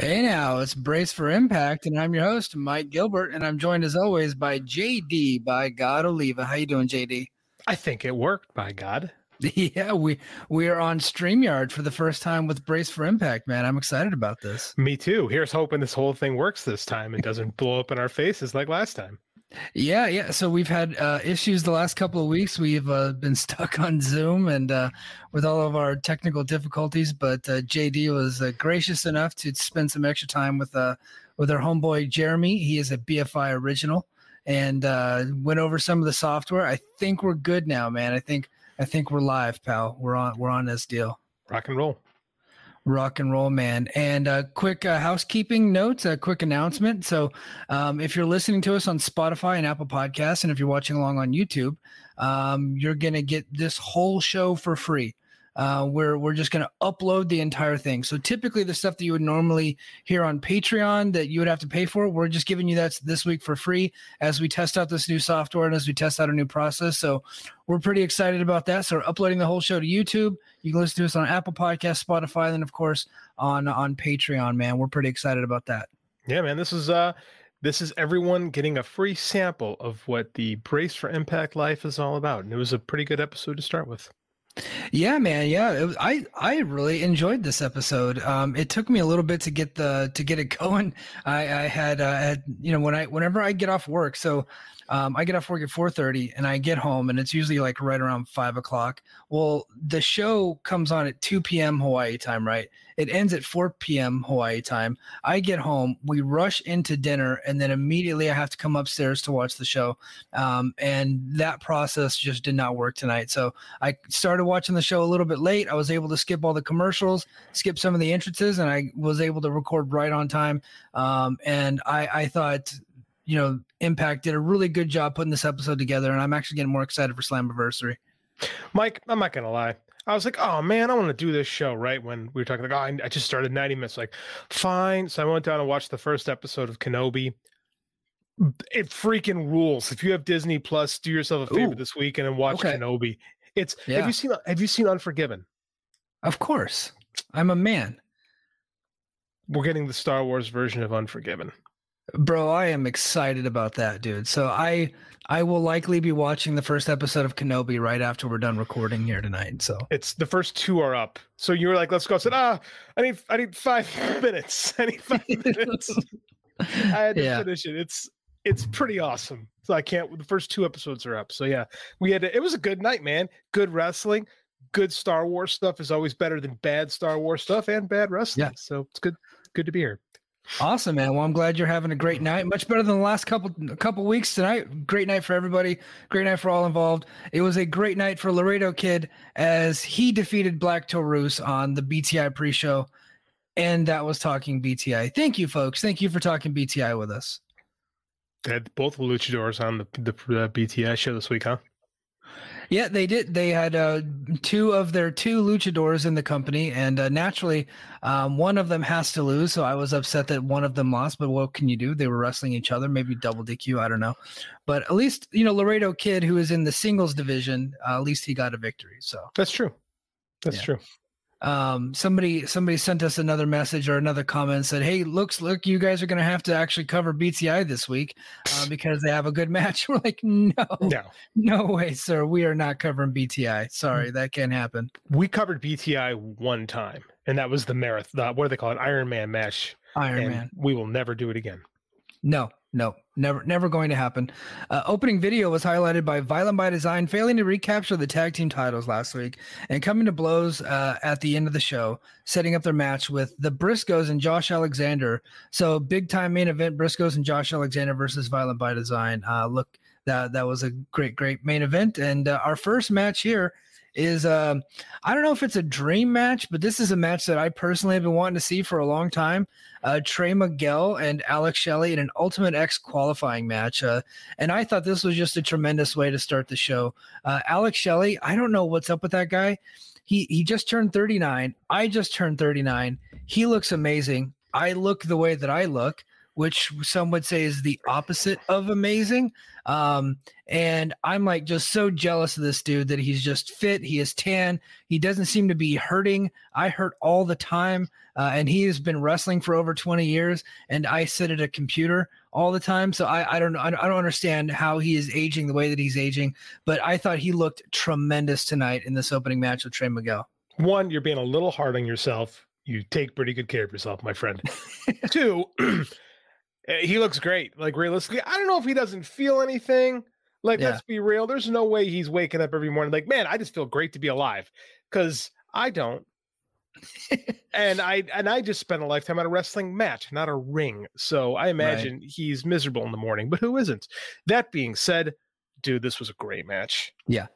Hey now, it's Brace for Impact, and I'm your host, Mike Gilbert, and I'm joined as always by JD by God Oliva. How you doing, JD? I think it worked, by God. Yeah, we we are on StreamYard for the first time with Brace for Impact, man. I'm excited about this. Me too. Here's hoping this whole thing works this time and doesn't blow up in our faces like last time. Yeah, yeah. So we've had uh, issues the last couple of weeks. We've uh, been stuck on Zoom and uh, with all of our technical difficulties. But uh, JD was uh, gracious enough to spend some extra time with uh, with our homeboy Jeremy. He is a BFI original and went over some of the software. I think we're good now, man. I think I think we're live, pal. We're on we're on this deal. Rock and roll rock and roll man. And a quick uh, housekeeping note a quick announcement. So um, if you're listening to us on spotify and apple podcasts and if you're watching along on youtube um, you're going to get this whole show for free uh, we're we're just going to upload the entire thing. So typically, the stuff that you would normally hear on Patreon that you would have to pay for, we're just giving you that this week for free as we test out this new software and as we test out a new process. So we're pretty excited about that. So we're uploading the whole show to YouTube. You can listen to us on Apple Podcast, Spotify, and of course on on Patreon. Man, we're pretty excited about that. Yeah, man, this is uh this is everyone getting a free sample of what the Brace for Impact Life is all about. And it was a pretty good episode to start with. Yeah, man. Yeah, was, I I really enjoyed this episode. Um, it took me a little bit to get the to get it going. I, I had uh, had you know when I whenever I get off work, so um, I get off work at 4:30 and I get home and it's usually like right around five o'clock. Well, the show comes on at 2 p.m. Hawaii time, right? It ends at 4 p.m. Hawaii time. I get home, we rush into dinner, and then immediately I have to come upstairs to watch the show. Um, and that process just did not work tonight. So I started watching the show a little bit late. I was able to skip all the commercials, skip some of the entrances, and I was able to record right on time. Um, and I, I thought you know, Impact did a really good job putting this episode together, and I'm actually getting more excited for Slammiversary. Mike, I'm not gonna lie. I was like, oh man, I want to do this show right when we were talking like, oh, I just started 90 minutes. Like, fine. So I went down and watched the first episode of Kenobi. It freaking rules. If you have Disney Plus, do yourself a favor Ooh, this weekend and watch okay. Kenobi. It's yeah. have you seen have you seen Unforgiven? Of course. I'm a man. We're getting the Star Wars version of Unforgiven. Bro, I am excited about that, dude. So I I will likely be watching the first episode of Kenobi right after we're done recording here tonight. So it's the first two are up. So you were like, let's go. I said, ah, I need I need five minutes. I need five minutes. I had to yeah. finish it. It's it's pretty awesome. So I can't the first two episodes are up. So yeah, we had to, it was a good night, man. Good wrestling. Good Star Wars stuff is always better than bad Star Wars stuff and bad wrestling. Yeah. So it's good good to be here. Awesome, man. Well, I'm glad you're having a great night. Much better than the last couple couple weeks tonight. Great night for everybody. Great night for all involved. It was a great night for Laredo Kid as he defeated Black Taurus on the BTI pre-show. And that was Talking BTI. Thank you, folks. Thank you for talking BTI with us. Had both luchadors on the, the uh, BTI show this week, huh? Yeah, they did. They had uh, two of their two luchadors in the company, and uh, naturally, um, one of them has to lose. So I was upset that one of them lost. But what can you do? They were wrestling each other, maybe double DQ. I don't know. But at least you know Laredo Kid, who is in the singles division, uh, at least he got a victory. So that's true. That's yeah. true um, somebody somebody sent us another message or another comment said, "Hey, looks look, you guys are going to have to actually cover BTI this week uh, because they have a good match." We're like, "No, no, no way, sir. We are not covering BTI. Sorry, that can't happen." We covered BTI one time, and that was the marathon. What do they call it? Iron Man match. Iron Man. We will never do it again. No, no, never, never going to happen. Uh, opening video was highlighted by Violent by Design failing to recapture the tag team titles last week and coming to blows uh, at the end of the show, setting up their match with the Briscoes and Josh Alexander. So big time main event: Briscoes and Josh Alexander versus Violent by Design. Uh, look, that that was a great, great main event, and uh, our first match here is um, I don't know if it's a dream match, but this is a match that I personally have been wanting to see for a long time. Uh, Trey Miguel and Alex Shelley in an Ultimate X qualifying match, uh, and I thought this was just a tremendous way to start the show. Uh, Alex Shelley, I don't know what's up with that guy. He he just turned 39. I just turned 39. He looks amazing. I look the way that I look which some would say is the opposite of amazing. Um, and I'm like just so jealous of this dude that he's just fit. He is tan. He doesn't seem to be hurting. I hurt all the time. Uh, and he has been wrestling for over 20 years. And I sit at a computer all the time. So I, I don't know. I don't understand how he is aging the way that he's aging. But I thought he looked tremendous tonight in this opening match with Trey Miguel. One, you're being a little hard on yourself. You take pretty good care of yourself, my friend. Two, Eh, he looks great. Like realistically, I don't know if he doesn't feel anything. Like, yeah. let's be real. There's no way he's waking up every morning like, man, I just feel great to be alive. Cause I don't. and I and I just spent a lifetime on a wrestling match, not a ring. So I imagine right. he's miserable in the morning, but who isn't? That being said, dude, this was a great match. Yeah.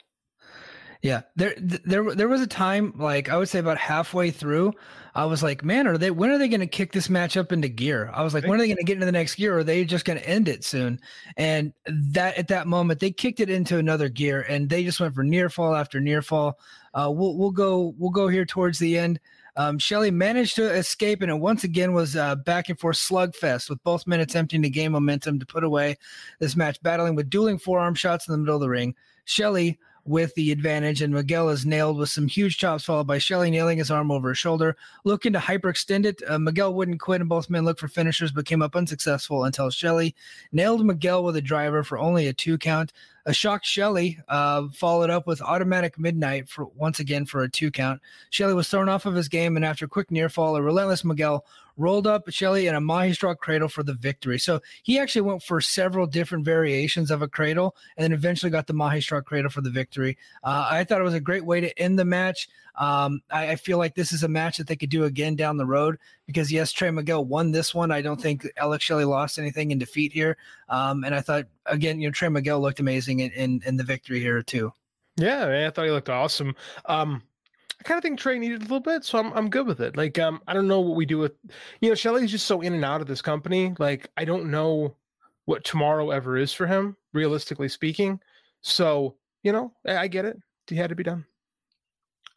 Yeah, there, there, there was a time like I would say about halfway through, I was like, man, are they? When are they going to kick this match up into gear? I was like, when are they going to get into the next gear? Or are they just going to end it soon? And that at that moment, they kicked it into another gear, and they just went for near fall after near fall. Uh, we'll we'll go we'll go here towards the end. Um, Shelley managed to escape, and it once again was uh, back and forth slugfest with both men attempting to gain momentum to put away this match, battling with dueling forearm shots in the middle of the ring. Shelley with the advantage, and Miguel is nailed with some huge chops, followed by Shelley nailing his arm over his shoulder. Looking to hyperextend it, uh, Miguel wouldn't quit, and both men looked for finishers, but came up unsuccessful until Shelley nailed Miguel with a driver for only a two count. A shocked Shelley uh, followed up with automatic midnight for once again for a two count. Shelley was thrown off of his game, and after a quick near fall, a relentless Miguel rolled up Shelley in a Mahistrol cradle for the victory. So he actually went for several different variations of a cradle, and then eventually got the Mahistrol cradle for the victory. Uh, I thought it was a great way to end the match. Um, I, I, feel like this is a match that they could do again down the road because yes, Trey Miguel won this one. I don't think Alex Shelley lost anything in defeat here. Um, and I thought again, you know, Trey Miguel looked amazing in, in, in the victory here too. Yeah, I thought he looked awesome. Um, kind of think Trey needed a little bit, so I'm I'm good with it. Like, um, I don't know what we do with, you know, Shelley's just so in and out of this company. Like, I don't know what tomorrow ever is for him, realistically speaking. So, you know, I get it. He had to be done.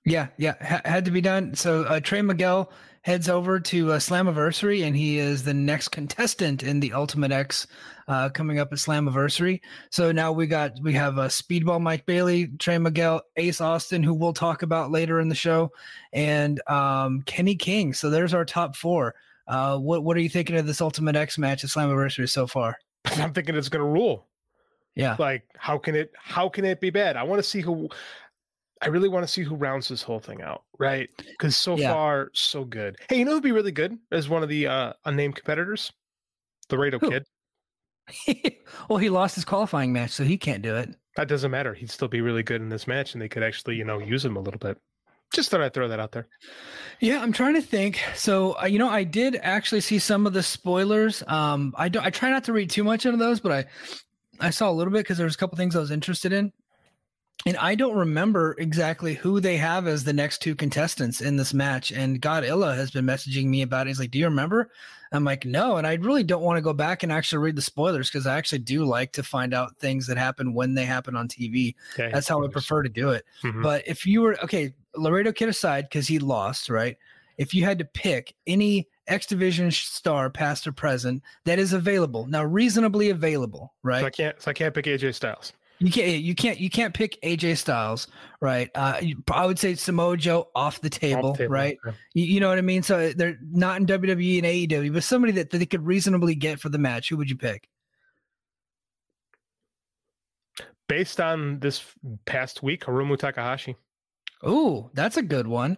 Yeah, yeah, had to be done. So uh, Trey Miguel heads over to uh, Slammiversary, and he is the next contestant in the Ultimate X uh, coming up at Slammiversary. So now we got we have uh, Speedball Mike Bailey, Trey Miguel, Ace Austin, who we'll talk about later in the show, and um, Kenny King. So there's our top four. Uh, what what are you thinking of this Ultimate X match at Slammiversary so far? I'm thinking it's going to rule. Yeah. Like how can it how can it be bad? I want to see who I really want to see who rounds this whole thing out, right? Because so yeah. far, so good. Hey, you know who'd be really good as one of the uh, unnamed competitors? Laredo Kid. well, he lost his qualifying match, so he can't do it. That doesn't matter. He'd still be really good in this match, and they could actually, you know, use him a little bit. Just thought I'd throw that out there. Yeah, I'm trying to think. So, uh, you know, I did actually see some of the spoilers. Um, I don't. I try not to read too much into those, but I, I saw a little bit because there was a couple things I was interested in. And I don't remember exactly who they have as the next two contestants in this match. And God Illa has been messaging me about it. He's like, Do you remember? I'm like, No. And I really don't want to go back and actually read the spoilers because I actually do like to find out things that happen when they happen on TV. Okay. That's how I prefer to do it. Mm-hmm. But if you were, okay, Laredo Kid aside, because he lost, right? If you had to pick any X Division star, past or present, that is available now, reasonably available, right? So I can't, so I can't pick AJ Styles. You can't you can't you can't pick AJ Styles, right? Uh, I would say Samoa Joe off the table, off table right? Okay. You, you, know what I mean? So they're not in WWE and AEW, but somebody that, that they could reasonably get for the match. Who would you pick? Based on this past week, Hiromu Takahashi. Oh, that's a good one.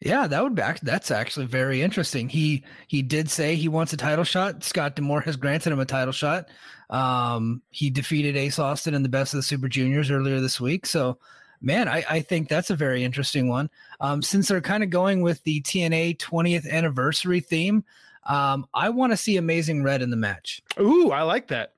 Yeah, that would be that's actually very interesting. He he did say he wants a title shot. Scott D'Amore has granted him a title shot. Um, he defeated Ace Austin in the best of the Super Juniors earlier this week. So, man, I, I think that's a very interesting one. Um, since they're kind of going with the TNA 20th anniversary theme, um, I want to see Amazing Red in the match. Ooh, I like that.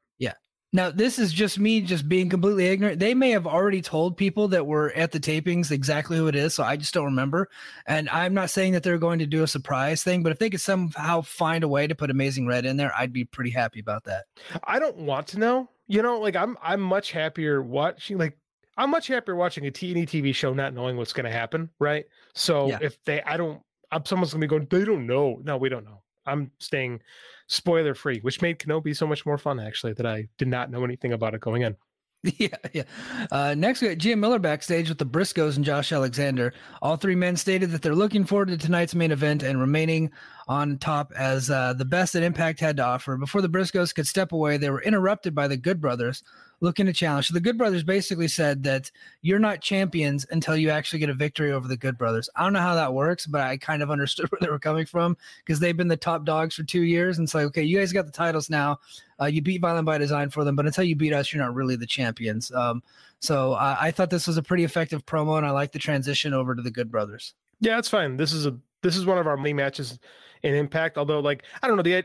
Now, this is just me just being completely ignorant. They may have already told people that were at the tapings exactly who it is, so I just don't remember. And I'm not saying that they're going to do a surprise thing, but if they could somehow find a way to put Amazing Red in there, I'd be pretty happy about that. I don't want to know. You know, like I'm I'm much happier watching like I'm much happier watching a TNA TV show not knowing what's going to happen, right? So yeah. if they I don't I'm someone's going to be going they don't know. No, we don't know. I'm staying spoiler free, which made Kenobi so much more fun actually that I did not know anything about it going in. Yeah, yeah. Uh, next, we got Gia Miller backstage with the Briscoes and Josh Alexander. All three men stated that they're looking forward to tonight's main event and remaining on top as uh, the best that Impact had to offer. Before the Briscoes could step away, they were interrupted by the Good Brothers, looking to challenge. So the Good Brothers basically said that you're not champions until you actually get a victory over the Good Brothers. I don't know how that works, but I kind of understood where they were coming from because they've been the top dogs for two years. And it's like, okay, you guys got the titles now. Uh, you beat Violent by Design for them, but until you beat us, you're not really the champions. Um, so uh, I thought this was a pretty effective promo, and I like the transition over to the Good Brothers. Yeah, it's fine. This is a this is one of our main matches in Impact. Although, like, I don't know the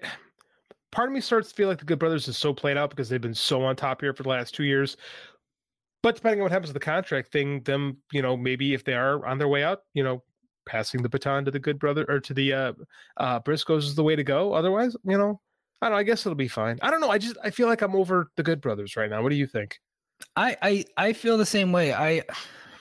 part of me starts to feel like the Good Brothers is so played out because they've been so on top here for the last two years. But depending on what happens with the contract thing, them, you know, maybe if they are on their way out, you know, passing the baton to the Good Brother or to the uh, uh, Briscoes is the way to go. Otherwise, you know, I don't know. I guess it'll be fine. I don't know. I just I feel like I'm over the Good Brothers right now. What do you think? I I I feel the same way. I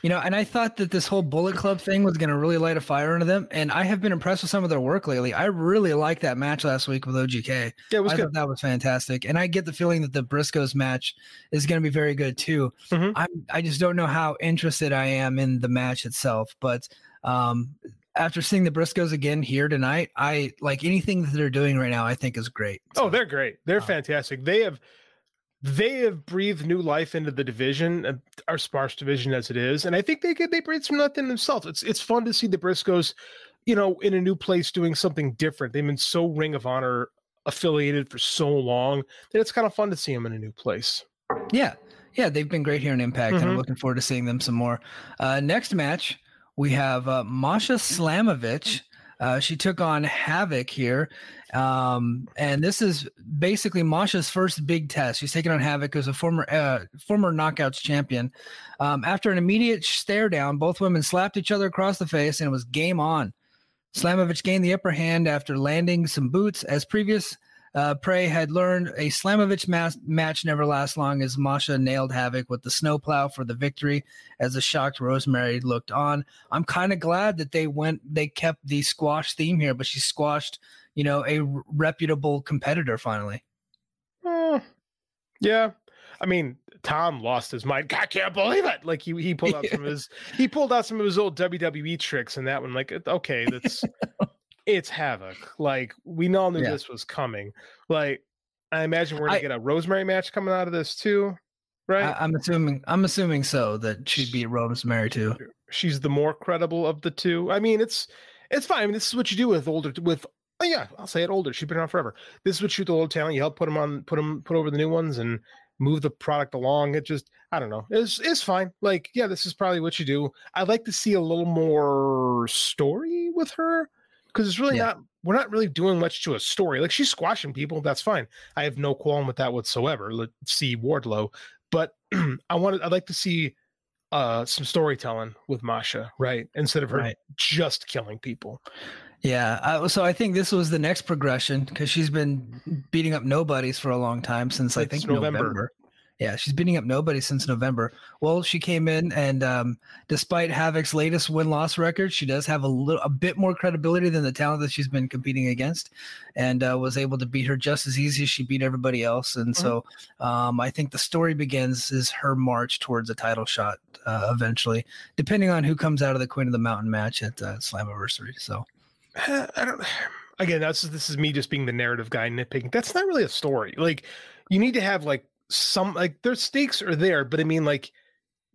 you know, and I thought that this whole Bullet Club thing was going to really light a fire under them. And I have been impressed with some of their work lately. I really liked that match last week with OGK. Yeah, it was I good. that was fantastic. And I get the feeling that the Briscoes match is going to be very good too. Mm-hmm. i I just don't know how interested I am in the match itself. But um, after seeing the Briscoes again here tonight, I like anything that they're doing right now, I think is great. So, oh, they're great. They're um, fantastic. They have they have breathed new life into the division, uh, our sparse division as it is, and I think they could they breathe some nothing themselves. It's it's fun to see the Briscoes, you know, in a new place doing something different. They've been so Ring of Honor affiliated for so long that it's kind of fun to see them in a new place. Yeah, yeah, they've been great here in Impact, mm-hmm. and I'm mm-hmm. looking forward to seeing them some more. Uh, next match, we have uh, Masha Slamovich uh, she took on Havoc here. Um, and this is basically Masha's first big test. She's taking on Havoc, who's a former uh, former knockouts champion. Um, after an immediate stare down, both women slapped each other across the face, and it was game on. Slamovich gained the upper hand after landing some boots. As previous uh, Prey had learned a Slamovich mas- match never lasts long as Masha nailed Havoc with the snowplow for the victory as the shocked Rosemary looked on. I'm kind of glad that they went, they kept the squash theme here, but she squashed, you know, a r- reputable competitor finally. Uh, yeah. I mean, Tom lost his mind. I can't believe it. Like he, he pulled out some of his he pulled out some of his old WWE tricks and that one. Like, okay, that's it's Havoc. Like we all knew yeah. this was coming. Like I imagine we're gonna I, get a Rosemary match coming out of this too, right? I, am assuming. I'm assuming so that she'd be Rosemary too. She's the more credible of the two. I mean, it's it's fine. I mean, this is what you do with older with. Oh yeah, I'll say it older. She's been around forever. This is what you do with old talent. You help put them on, put them, put over the new ones, and move the product along. It just, I don't know. It's it's fine. Like, yeah, this is probably what you do. I'd like to see a little more story with her because it's really yeah. not we're not really doing much to a story. Like she's squashing people, that's fine. I have no qualm with that whatsoever. Let's see Wardlow, but I wanted I'd like to see uh some storytelling with Masha, right? Instead of her right. just killing people. Yeah. Uh, so I think this was the next progression because she's been beating up nobodies for a long time since I think November. November. Yeah, she's beating up nobody since November. Well, she came in, and um, despite Havoc's latest win loss record, she does have a little, a bit more credibility than the talent that she's been competing against, and uh, was able to beat her just as easy as she beat everybody else. And mm-hmm. so, um, I think the story begins is her march towards a title shot uh, eventually, depending on who comes out of the Queen of the Mountain match at uh, Slammiversary. So, I don't. Again, that's this is me just being the narrative guy nitpicking. That's not really a story. Like, you need to have like some like their stakes are there, but I mean like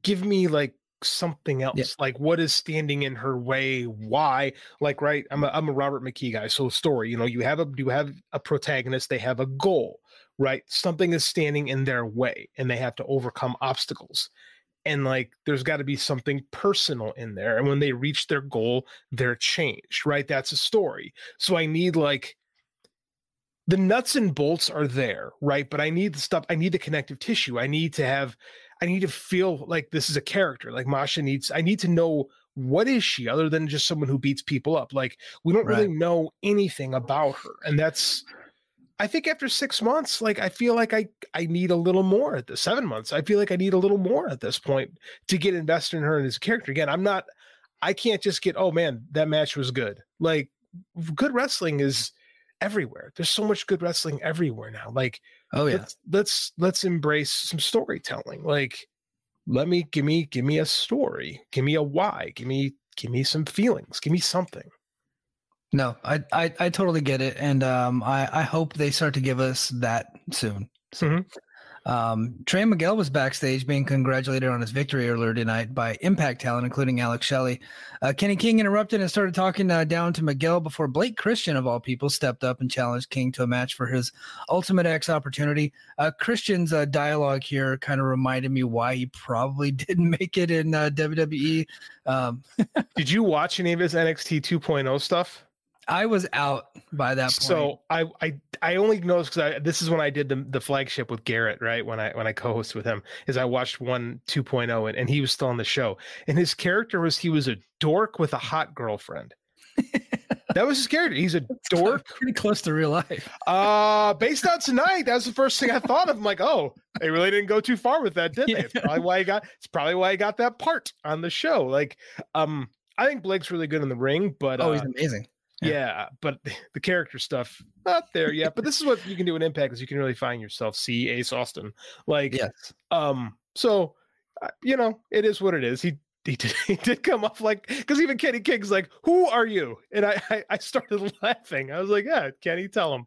give me like something else. Yeah. Like what is standing in her way? Why? Like right, I'm a I'm a Robert McKee guy. So story, you know, you have a you have a protagonist, they have a goal, right? Something is standing in their way and they have to overcome obstacles. And like there's got to be something personal in there. And when they reach their goal, they're changed, right? That's a story. So I need like the nuts and bolts are there, right? But I need the stuff, I need the connective tissue. I need to have, I need to feel like this is a character. Like Masha needs, I need to know what is she other than just someone who beats people up. Like we don't right. really know anything about her. And that's, I think after six months, like I feel like I I need a little more at the seven months. I feel like I need a little more at this point to get invested in her and his character. Again, I'm not I can't just get, oh man, that match was good. Like good wrestling is everywhere. There's so much good wrestling everywhere now. Like, oh yeah, let's let's, let's embrace some storytelling. Like, let me give me give me a story, give me a why, give me give me some feelings, give me something. No, I I, I totally get it, and um, I I hope they start to give us that soon. So. Mm-hmm. Um, Trey Miguel was backstage being congratulated on his victory earlier tonight by Impact talent, including Alex Shelley. Uh, Kenny King interrupted and started talking uh, down to Miguel before Blake Christian, of all people, stepped up and challenged King to a match for his Ultimate X opportunity. Uh, Christian's uh, dialogue here kind of reminded me why he probably didn't make it in uh, WWE. Um, Did you watch any of his NXT 2.0 stuff? I was out by that point. So I I I only noticed because this is when I did the the flagship with Garrett, right? When I when I co-hosted with him, is I watched one 2.0 and, and he was still on the show. And his character was he was a dork with a hot girlfriend. that was his character. He's a dork. Pretty close to real life. uh based on tonight, that was the first thing I thought of. I'm like, oh, they really didn't go too far with that, did they? It's probably why he got it's probably why he got that part on the show. Like, um, I think Blake's really good in the ring, but oh, uh, he's amazing. Yeah. but the character stuff not there yet. But this is what you can do in Impact is you can really find yourself. See Ace Austin, like yes. Um. So, uh, you know, it is what it is. He he did, he did come off like because even Kenny King's like, "Who are you?" And I, I I started laughing. I was like, "Yeah, Kenny, tell him."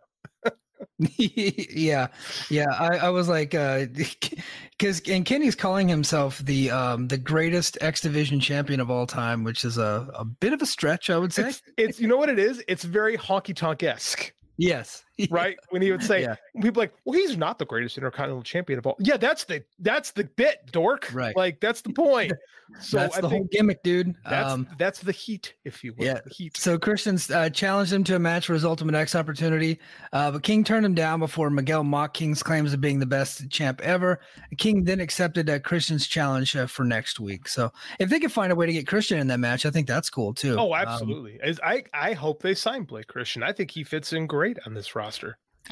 yeah, yeah. I, I was like, because uh, and Kenny's calling himself the um the greatest X Division champion of all time, which is a a bit of a stretch, I would say. It's, it's you know what it is. It's very honky tonk esque. Yes. right. When he would say, yeah. people like, well, he's not the greatest intercontinental champion of all. Yeah, that's the that's the bit, dork. Right. Like that's the point. So that's I the whole gimmick, dude. That's um, that's the heat, if you will. Yeah. The heat. So Christians uh, challenged him to a match for his Ultimate X opportunity, uh, but King turned him down before Miguel mocked King's claims of being the best champ ever. King then accepted uh, Christian's challenge uh, for next week. So if they could find a way to get Christian in that match, I think that's cool too. Oh, um, absolutely. Um, I I hope they sign Blake Christian. I think he fits in great on this roster.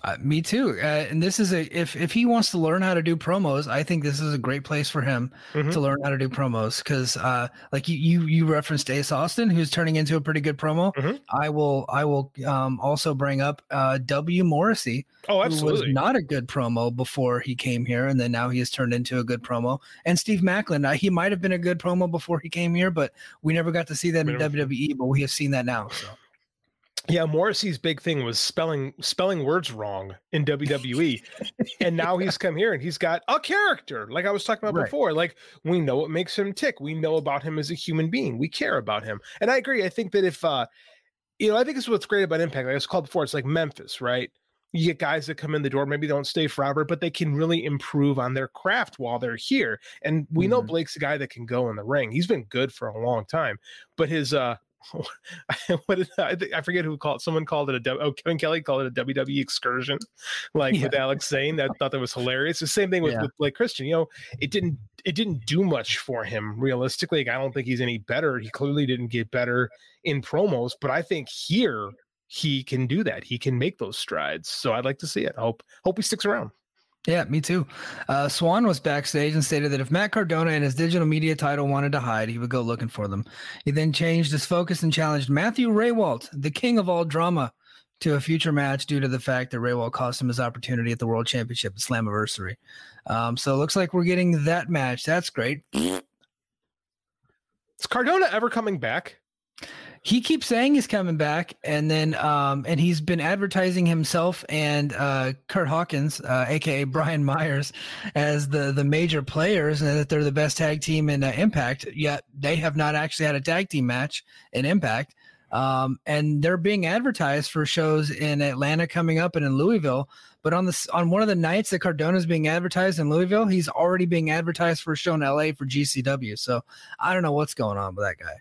Uh, me too. Uh, and this is a if if he wants to learn how to do promos, I think this is a great place for him mm-hmm. to learn how to do promos. Because uh, like you you you referenced Ace Austin, who's turning into a pretty good promo. Mm-hmm. I will I will um, also bring up uh, W Morrissey. Oh, absolutely. was not a good promo before he came here, and then now he has turned into a good promo. And Steve Maclin, uh, he might have been a good promo before he came here, but we never got to see that in WWE. But we have seen that now. So yeah, Morrissey's big thing was spelling spelling words wrong in WWE, and now he's come here and he's got a character. Like I was talking about right. before, like we know what makes him tick. We know about him as a human being. We care about him, and I agree. I think that if uh, you know, I think it's what's great about Impact. Like I was called before, it's like Memphis, right? You get guys that come in the door, maybe don't stay forever, but they can really improve on their craft while they're here. And we mm-hmm. know Blake's a guy that can go in the ring. He's been good for a long time, but his uh what did I, I forget who called someone called it a oh Kevin Kelly called it a WWE excursion, like yeah. with Alex Zayne. I thought that was hilarious. The same thing with, yeah. with Blake Christian. You know, it didn't it didn't do much for him realistically. Like, I don't think he's any better. He clearly didn't get better in promos, but I think here he can do that. He can make those strides. So I'd like to see it. I hope hope he sticks around. Yeah, me too. Uh, Swann was backstage and stated that if Matt Cardona and his digital media title wanted to hide, he would go looking for them. He then changed his focus and challenged Matthew Rehwoldt, the king of all drama, to a future match due to the fact that Rehwoldt cost him his opportunity at the World Championship at Slammiversary. Um, so it looks like we're getting that match. That's great. Is Cardona ever coming back? He keeps saying he's coming back and then um and he's been advertising himself and uh Kurt Hawkins uh, aka Brian Myers as the the major players and that they're the best tag team in uh, Impact yet they have not actually had a tag team match in Impact. Um and they're being advertised for shows in Atlanta coming up and in Louisville but on this on one of the nights that Cardona is being advertised in Louisville he's already being advertised for a show in LA for GCW so I don't know what's going on with that guy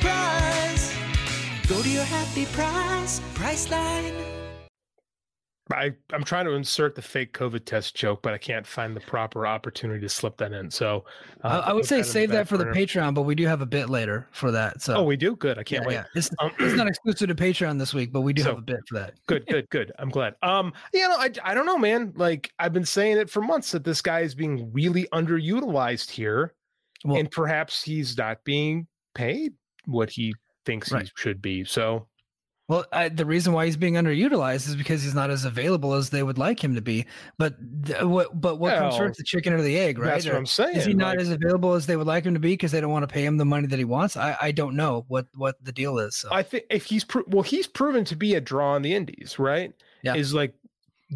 Go to your happy price, Priceline. I, I'm trying to insert the fake COVID test joke, but I can't find the proper opportunity to slip that in. So uh, I would say save that for the Patreon, but we do have a bit later for that. So oh, we do. Good. I can't yeah, wait. Yeah. It's, um, it's not exclusive to Patreon this week, but we do so, have a bit for that. good, good, good. I'm glad. Um, you know, I I don't know, man. Like I've been saying it for months that this guy is being really underutilized here, well, and perhaps he's not being paid what he thinks right. he should be. So, well, I, the reason why he's being underutilized is because he's not as available as they would like him to be. But th- what? But what well, comes first, the chicken or the egg? Right? That's what I'm saying. Is he not like, as available as they would like him to be because they don't want to pay him the money that he wants? I, I don't know what what the deal is. So. I think if he's pro- well, he's proven to be a draw in the Indies, right? Yeah. Is like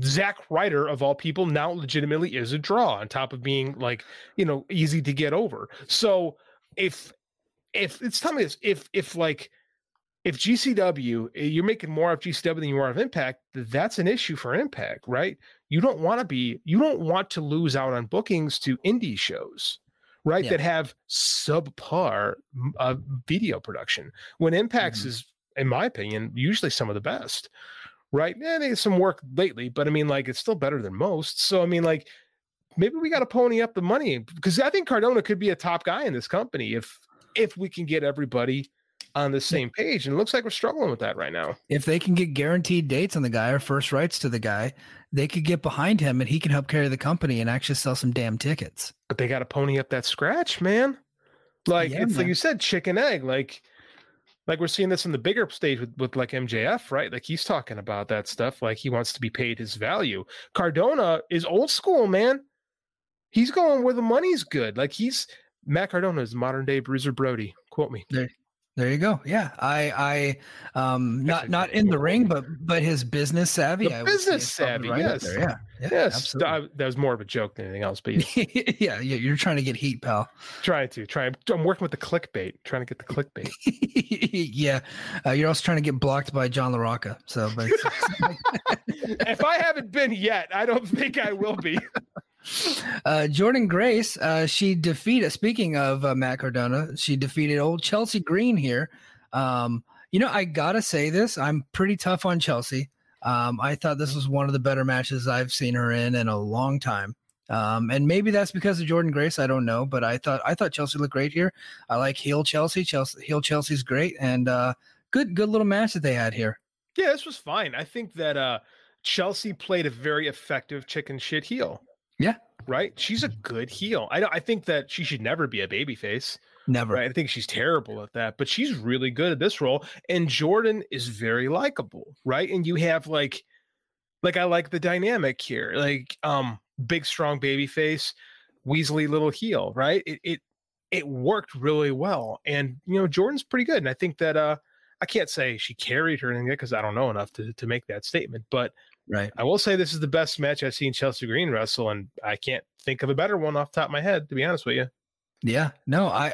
Zach Ryder of all people now legitimately is a draw on top of being like you know easy to get over. So if if it's tell me this, if if like if GCW eh, you're making more of GCW than you are of Impact, that's an issue for Impact, right? You don't want to be you don't want to lose out on bookings to indie shows, right? Yeah. That have subpar uh, video production. When Impact's mm-hmm. is, in my opinion, usually some of the best, right? Yeah, they some work lately, but I mean, like it's still better than most. So I mean, like maybe we got to pony up the money because I think Cardona could be a top guy in this company if if we can get everybody on the same page. And it looks like we're struggling with that right now. If they can get guaranteed dates on the guy or first rights to the guy, they could get behind him and he can help carry the company and actually sell some damn tickets. But they got to pony up that scratch, man. Like yeah, it's man. like you said, chicken egg. Like, like we're seeing this in the bigger stage with, with like MJF, right? Like he's talking about that stuff. Like he wants to be paid his value. Cardona is old school, man. He's going where the money's good. Like he's Matt Cardona is modern day Bruiser Brody. Quote me. There, there you go. Yeah, I, I, um, not not in the ring, but but his business savvy. The business savvy. Right yes. Yeah. yeah. Yes. That, that, was more of a joke than anything else. But yeah, yeah, you're trying to get heat, pal. Trying to try. I'm working with the clickbait. Trying to get the clickbait. yeah, uh, you're also trying to get blocked by John LaRocca. So, but... if I haven't been yet, I don't think I will be. Uh, Jordynne Grace, uh, she defeated. Speaking of uh, Matt Cardona, she defeated old Chelsea Green here. Um, you know, I gotta say this. I'm pretty tough on Chelsea. Um, I thought this was one of the better matches I've seen her in in a long time. Um, and maybe that's because of Jordynne Grace. I don't know, but I thought I thought Chelsea looked great here. I like heel Chelsea. Chelsea heel Chelsea's great, and uh, good good little match that they had here. Yeah, this was fine. I think that uh, Chelsea played a very effective chicken shit heel. Yeah. Right. She's a good heel. I don't. I think that she should never be a baby face. Never. Right? I think she's terrible at that, but she's really good at this role. And Jordynne is very likable, right? And you have like, like I like the dynamic here, like um, big strong baby face, Weasley little heel, right? It it it worked really well, and you know Jordynne's pretty good, and I think that uh, I can't say she carried her anything because I don't know enough to to make that statement, but right, I will say this is the best match I've seen Chelsea Green wrestle, and I can't think of a better one off top of my head, to be honest with you. Yeah, no, I,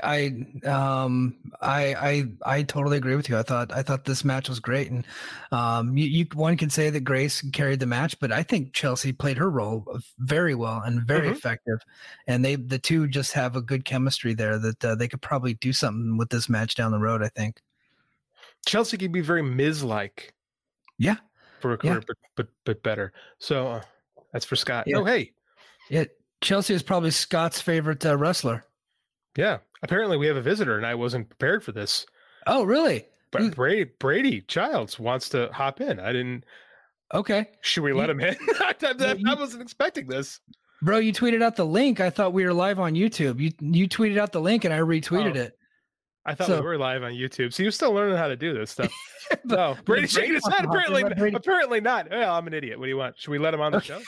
I, um, I, I, I totally agree with you. I thought, I thought this match was great, and um, you, you one can say that Grace carried the match, but I think Chelsea played her role very well and very mm-hmm. effective, and they, the two just have a good chemistry there that uh, they could probably do something with this match down the road. I think Chelsea could be very Miz like, yeah, for a career, yeah. but but but better. So uh, that's for Scott. Yeah. Oh, hey, yeah, Chelsea is probably Scott's favorite uh, wrestler. Yeah. Apparently we have a visitor and I wasn't prepared for this. Oh, really? But Brady Brady Childs wants to hop in. I didn't Okay. Should we let him in? I, I, I wasn't expecting this. Bro, you tweeted out the link. I thought we were live on YouTube. You you tweeted out the link and I retweeted oh. it. I thought so, we were live on YouTube. So you're still learning how to do this stuff. no, Brady shaking his head. Apparently, apparently not. Well, I'm an idiot. What do you want? Should we let him on the okay. show?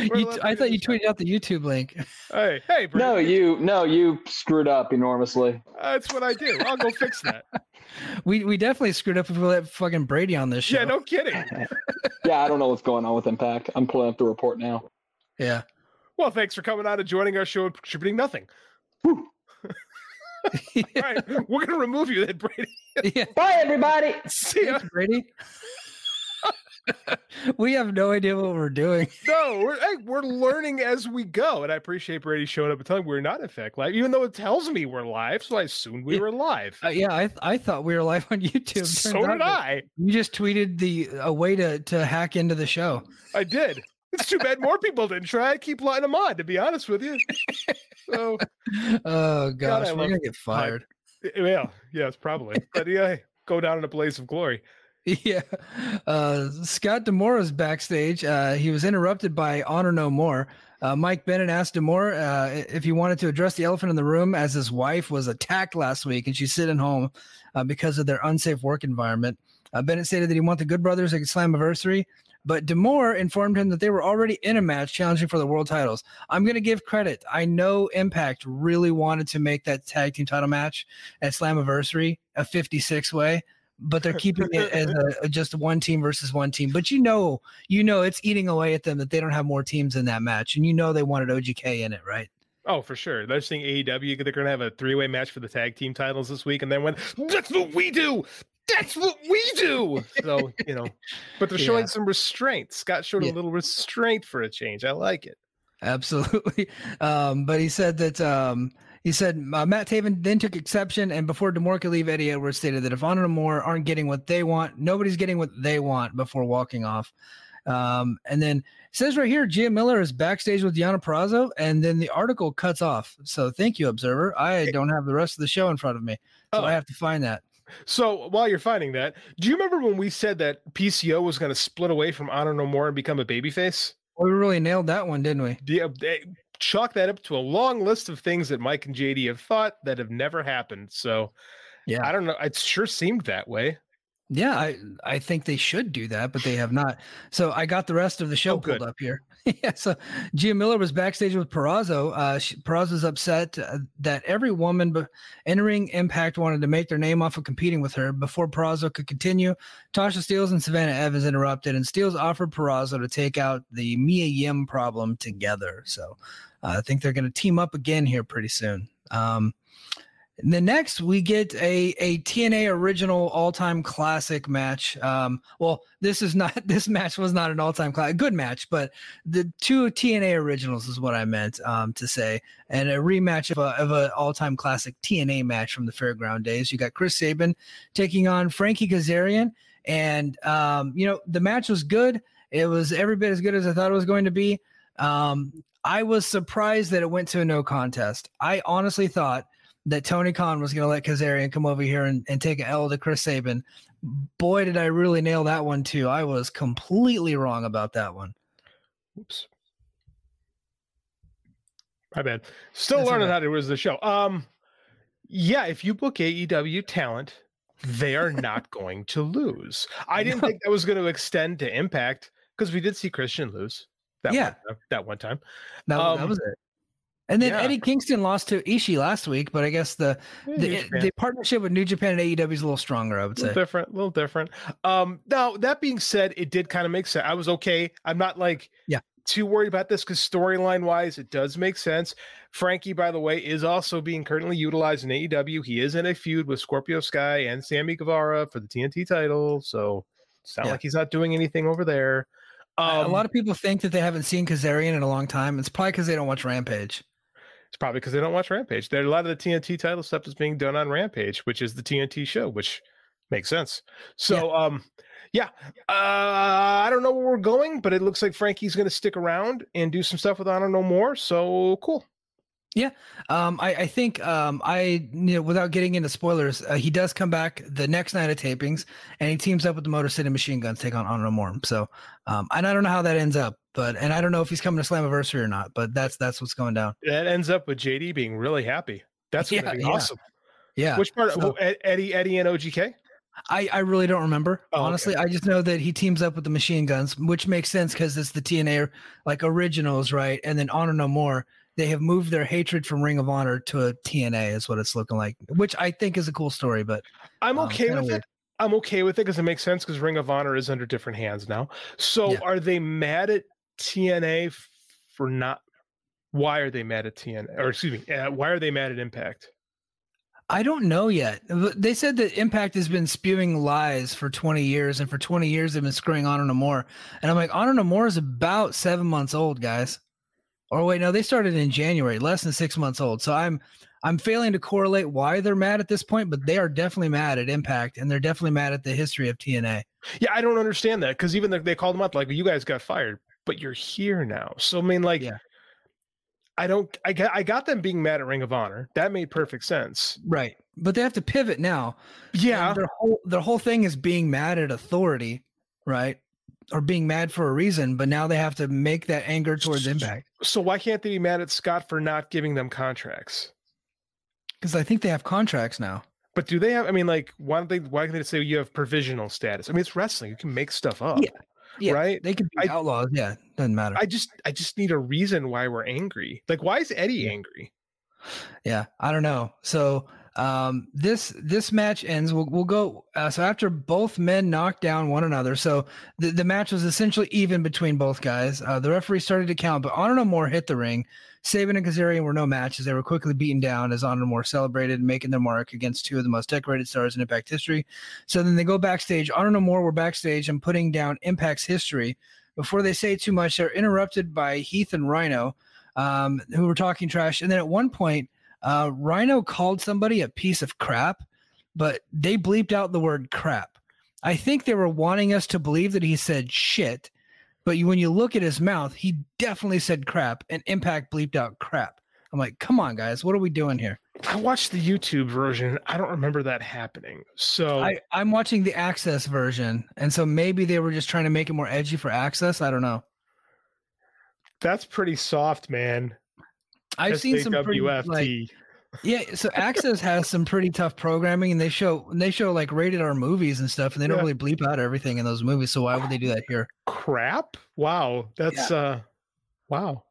you, I thought you tweeted out the YouTube link. Hey, hey, Brady. no, you, no, you screwed up enormously. That's what I do. I'll go fix that. we we definitely screwed up if we let fucking Brady on this show. Yeah, no kidding. yeah, I don't know what's going on with Impact. I'm pulling up the report now. Yeah. Well, thanks for coming on and joining our show and contributing nothing. All right, we're gonna remove you then, Brady. Yeah. Bye, everybody. See ya, Brady. we have no idea what we're doing. No, we're hey, we're learning as we go, and I appreciate Brady showing up and telling me we're not in fact live, even though it tells me we're live. So I assumed we yeah. were live. Uh, yeah, I I thought we were live on YouTube. So did I. You just tweeted the a way to to hack into the show. I did. It's too bad more people didn't try. I keep letting them on, to be honest with you. So, oh gosh, God, we're gonna get fired. Yeah, yes, probably. But yeah, go down in a blaze of glory. Yeah. Uh, Scott D'Amore's backstage. Uh, he was interrupted by Honor No More. Uh, Mike Bennett asked D'Amore uh, if he wanted to address the elephant in the room as his wife was attacked last week and she's sitting home uh, because of their unsafe work environment. Uh, Bennett stated that he wanted the Good Brothers at Slammiversary, but D'Amore informed him that they were already in a match challenging for the world titles. I'm going to give credit. I know Impact really wanted to make that tag team title match at Slammiversary a 56 way but they're keeping it as a, just one team versus one team. But you know, you know, it's eating away at them that they don't have more teams in that match, and you know they wanted OGK in it, right? Oh, for sure. They're seeing AEW. They're going to have a three-way match for the tag team titles this week, and then when that's what we do. That's what we do. So you know, but they're showing yeah. some restraint. Scott showed yeah. a little restraint for a change. I like it. Absolutely. Um, but he said that um, he said uh, Matt Taven then took exception, and before D'Amore could leave, Eddie Edwards stated that if Honor No More aren't getting what they want, nobody's getting what they want before walking off. Um, and then says right here, Gia Miller is backstage with Deonna Purrazzo, and then the article cuts off. So thank you, Observer. I don't have the rest of the show in front of me, so oh. I have to find that. So while you're finding that, do you remember when we said that PCO was going to split away from Honor No More and become a babyface? Well, we really nailed that one, didn't we? Yeah, uh, chalk that up to a long list of things that Mike and JD have thought that have never happened. So, yeah, I don't know. It sure seemed that way. Yeah, I I think they should do that, but they have not. So I got the rest of the show oh, pulled up here. yeah, so Gia Miller was backstage with Purrazzo. Uh, she, Purrazzo's upset uh, that every woman be- entering Impact wanted to make their name off of competing with her. Before Purrazzo could continue, Tasha Steelz and Savannah Evans interrupted, and Steelz offered Purrazzo to take out the Mia Yim problem together. So uh, I think they're going to team up again here pretty soon. Um, then next we get a a TNA original all time classic match. Um, well, this is not this match was not an all time classic, good match, but the two TNA originals is what I meant um, to say, and a rematch of a of an all time classic TNA match from the Fairground days. You got Chris Sabin taking on Frankie Kazarian, and um, you know the match was good. It was every bit as good as I thought it was going to be. Um, I was surprised that it went to a no contest. I honestly thought that Tony Khan was going to let Kazarian come over here and, and take an L to Chris Sabin. Boy, did I really nail that one too. I was completely wrong about that one. Oops. My bad. Still That's learning how to was the show. Um, yeah, if you book AEW talent, they are not going to lose. I didn't think that was going to extend to Impact because we did see Christian lose. That Yeah. one time, that one time. That, that Um, was it. And then yeah. Eddie Kingston lost to Ishii last week, but I guess the the, the partnership with New Japan and AEW is a little stronger. I would A little say. different, a little different. Um, now that being said, it did kind of make sense. I was okay. I'm not like Yeah. too worried about this because storyline wise, it does make sense. Frankie, by the way, is also being currently utilized in AEW. He is in a feud with Scorpio Sky and Sammy Guevara for the TNT title, so it's not Yeah. like he's not doing anything over there. a Um, lot of people think that they haven't seen Kazarian in a long time. It's probably because they don't watch Rampage. It's probably because they don't watch Rampage. There, a lot of the TNT title stuff is being done on Rampage, which is the TNT show, which makes sense. So, um, yeah, uh, I don't know where we're going, but it looks like Frankie's going to stick around and do some stuff with Honor No More. So cool. Yeah, um, I, I think um, I you know without getting into spoilers, uh, he does come back the next night of tapings, and he teams up with the Motor City Machine Guns, take on Honor No More. So, um, and I don't know how that ends up, but and I don't know if he's coming to Slammiversary or not, but that's that's what's going down. That ends up with JD being really happy. That's Yeah, be yeah. awesome. Yeah. Which part? So- Eddie, Eddie, and OGK. I, I really don't remember. Oh, okay. Honestly, I just know that he teams up with the machine guns, which makes sense because it's the TNA like originals, right? And then Honor No More, they have moved their hatred from Ring of Honor to a TNA, is what it's looking like, which I think is a cool story. But I'm Um, okay with weird. it. I'm okay with it because it makes sense because Ring of Honor is under different hands now. So Yeah. are they mad at TNA for not? Why are they mad at TNA? Or excuse me, uh, why are they mad at Impact? I don't know yet. They said that Impact has been spewing lies for 20 years, and for 20 years they've been screwing Honor No More. And I'm like, Honor No More is about seven months old, guys. Or wait, no, they started in January, less than six months old. So I'm I'm failing to correlate why they're mad at this point, but they are definitely mad at Impact, and they're definitely mad at the history of TNA. Yeah, I don't understand that because even the, they called them up like, "You guys got fired, but you're here now." So I mean, like, Yeah. I don't. I got. I got them being mad at Ring of Honor. That made perfect sense. Right. But they have to pivot now. Yeah. And their whole their whole thing is being mad at authority, right? Or being mad for a reason, but now they have to make that anger towards Impact. So why can't they be mad at Scott for not giving them contracts? Because I think they have contracts now. But do they have? I mean, like, why don't they? Why can't they say you have provisional status? I mean, it's wrestling. You can make stuff up. Yeah. Yeah. Right. They could be I- outlaws. Yeah. Doesn't matter. I just, I just need a reason why we're angry. Like, why is Eddie angry? yeah. I don't know. So um this this match ends. We'll we'll go uh, so after both men knocked down one another. So the, the match was essentially even between both guys. Uh, the referee started to count, but Honor No More hit the ring. Sabin and Kazarian were no match as they were quickly beaten down as Honor celebrated, making their mark against two of the most decorated stars in Impact history. So then they go backstage. Honor No More were backstage and putting down Impact's history. Before they say too much, they're interrupted by Heath and Rhino, um, who were talking trash. And then at one point, uh, Rhino called somebody a piece of crap, but they bleeped out the word crap. I think they were wanting us to believe that he said shit, but you, when you look at his mouth, he definitely said crap, and Impact bleeped out crap. I'm like, come on, guys, what are we doing here? I watched the YouTube version. I don't remember that happening. So I, I'm watching the Access version, and so maybe they were just trying to make it more edgy for Access. I don't know. that's pretty soft, man. I've seen some pretty like yeah. So Access has some pretty tough programming, and they show they show like rated R movies and stuff, and they don't Yeah. really bleep out everything in those movies. So why would they do that here? crap. Wow, that's uh, wow.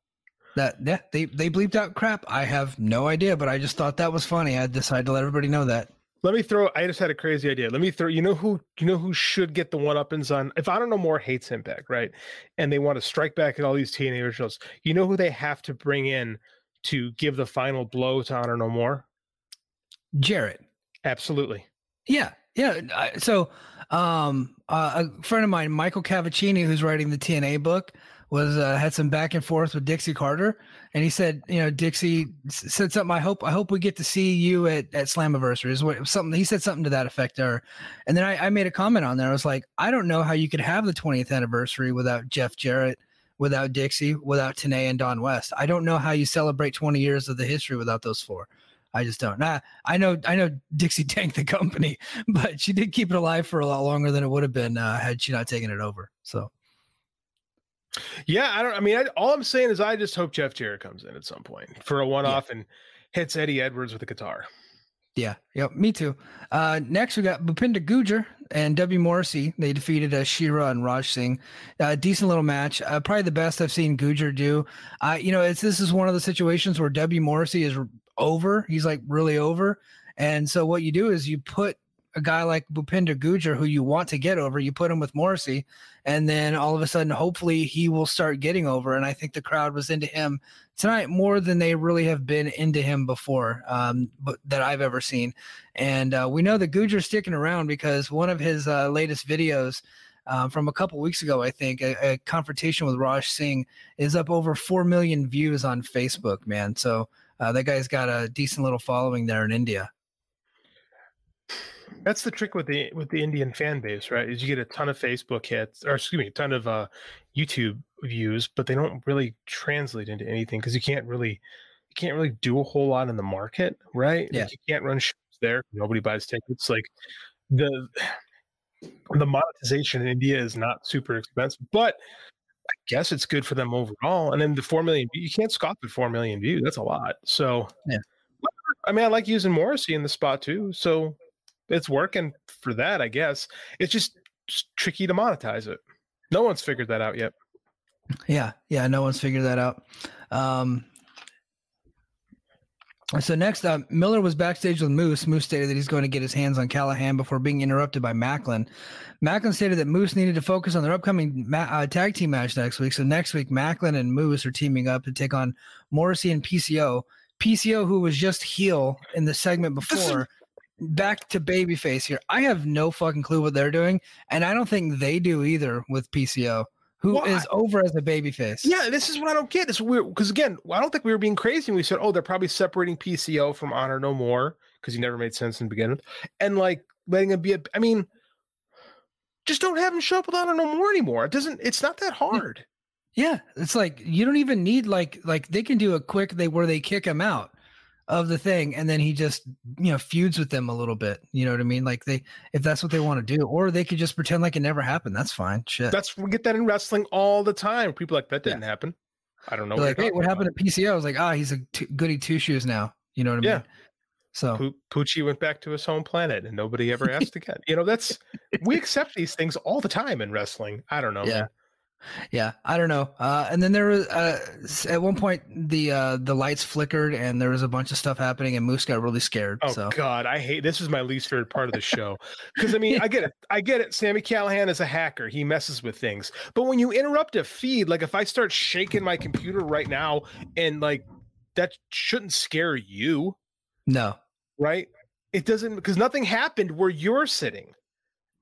That yeah, they they bleeped out crap. I have no idea, but I just thought that was funny. I decided to let everybody know that. Let me throw. I just had a crazy idea. Let me throw. You know who? You know who should get the one uppins on? If I don't know more hates Impact, right? And they want to strike back at all these TNA originals. You know who they have to bring in to give the final blow to Honor No More? Jarrett. Absolutely. Yeah, yeah. So, um, uh, a friend of mine, Michael Cavaccini, who's writing the TNA book, was uh, had some back and forth with Dixie Carter, and he said, you know, Dixie said something. I hope, I hope we get to see you at at Slammiversary. Is what something he said something to that effect there, and then I, I made a comment on there. I was like, I don't know how you could have the 20th anniversary without Jeff Jarrett, without Dixie, without Tenay and Don West. I don't know how you celebrate 20 years of the history without those four. I just don't. Nah, I know I know Dixie tanked the company, but she did keep it alive for a lot longer than it would have been uh, had she not taken it over. So. Yeah, I don't. I mean, I, all I'm saying is I just hope Jeff Jarrett comes in at some point for a one-off yeah. and hits Eddie Edwards with a guitar. Yeah, yep, me too. Uh, next, we got Bhupinder Gujjar and W. Morrissey. They defeated uh, Shera and Raj Singh. Uh, decent little match. Uh, probably the best I've seen Gujjar do. Uh, you know, it's this is one of the situations where W. Morrissey is over. He's like really over. And so what you do is you put a guy like Bhupinder Gujjar, who you want to get over, you put him with Morrissey, and then all of a sudden, hopefully, he will start getting over. And I think the crowd was into him tonight more than they really have been into him before, um, but that I've ever seen. And uh, we know that Gujjar's sticking around because one of his uh, latest videos. Um, from a couple weeks ago, I think a, a, confrontation with Raj Singh is up over four million views on Facebook. Man, so uh, that guy's got a decent little following there in India. That's the trick with the with the Indian fan base, right? Is you get a ton of Facebook hits, or excuse me, a ton of uh, YouTube views, but they don't really translate into anything because you can't really you can't really do a whole lot in the market, right? Yeah. Like you can't run shows there. Nobody buys tickets. Like the the monetization in India is not super expensive, but I guess it's good for them overall. And then the four million, you can't scoff at four million views. That's a lot. So yeah, I mean, I like using Morrissey in the spot too. So it's working for that, I guess. It's just, just tricky to monetize it. No one's figured that out yet. Yeah, yeah, no one's figured that out. Um, so next up, Miller was backstage with Moose. Moose stated that he's going to get his hands on Callihan before being interrupted by Maclin. Maclin stated that Moose needed to focus on their upcoming ma- uh, tag team match next week. So next week, Maclin and Moose are teaming up to take on Morrissey and PCO. PCO, who was just heel in the segment before, back to babyface here. I have no fucking clue what they're doing, and I don't think they do either with PCO, who Why? is over as a babyface. Yeah, this is what I don't get. It's weird because again, I don't think we were being crazy. When We said, oh, they're probably separating PCO from Honor No More because he never made sense in the beginning, and like letting him be a. I mean, just don't have him show up with Honor No More anymore. It doesn't. It's not that hard. Yeah, it's like you don't even need like like they can do a quick they where they kick him out of the thing and then he just you know feuds with them a little bit you know what i mean like they if that's what they want to do or they could just pretend like it never happened that's fine shit that's we get that in wrestling all the time people like that didn't yeah. happen i don't know like hey what happened to pco i was like ah he's a t- goody two shoes now you know what i yeah. mean so P- Poochie went back to his home planet and nobody ever asked again. You know, that's we accept these things all the time in wrestling. I don't know. Yeah. Man. Yeah, I don't know. Uh, and then there was uh, at one point the uh, the lights flickered and there was a bunch of stuff happening and Moose got really scared. Oh so. God, I hate this. Is my least favorite part of the show because I mean I get it, I get it. Sami Callihan is a hacker; he messes with things. But when you interrupt a feed, like if I start shaking my computer right now and like that shouldn't scare you. No, right? It doesn't because nothing happened where you're sitting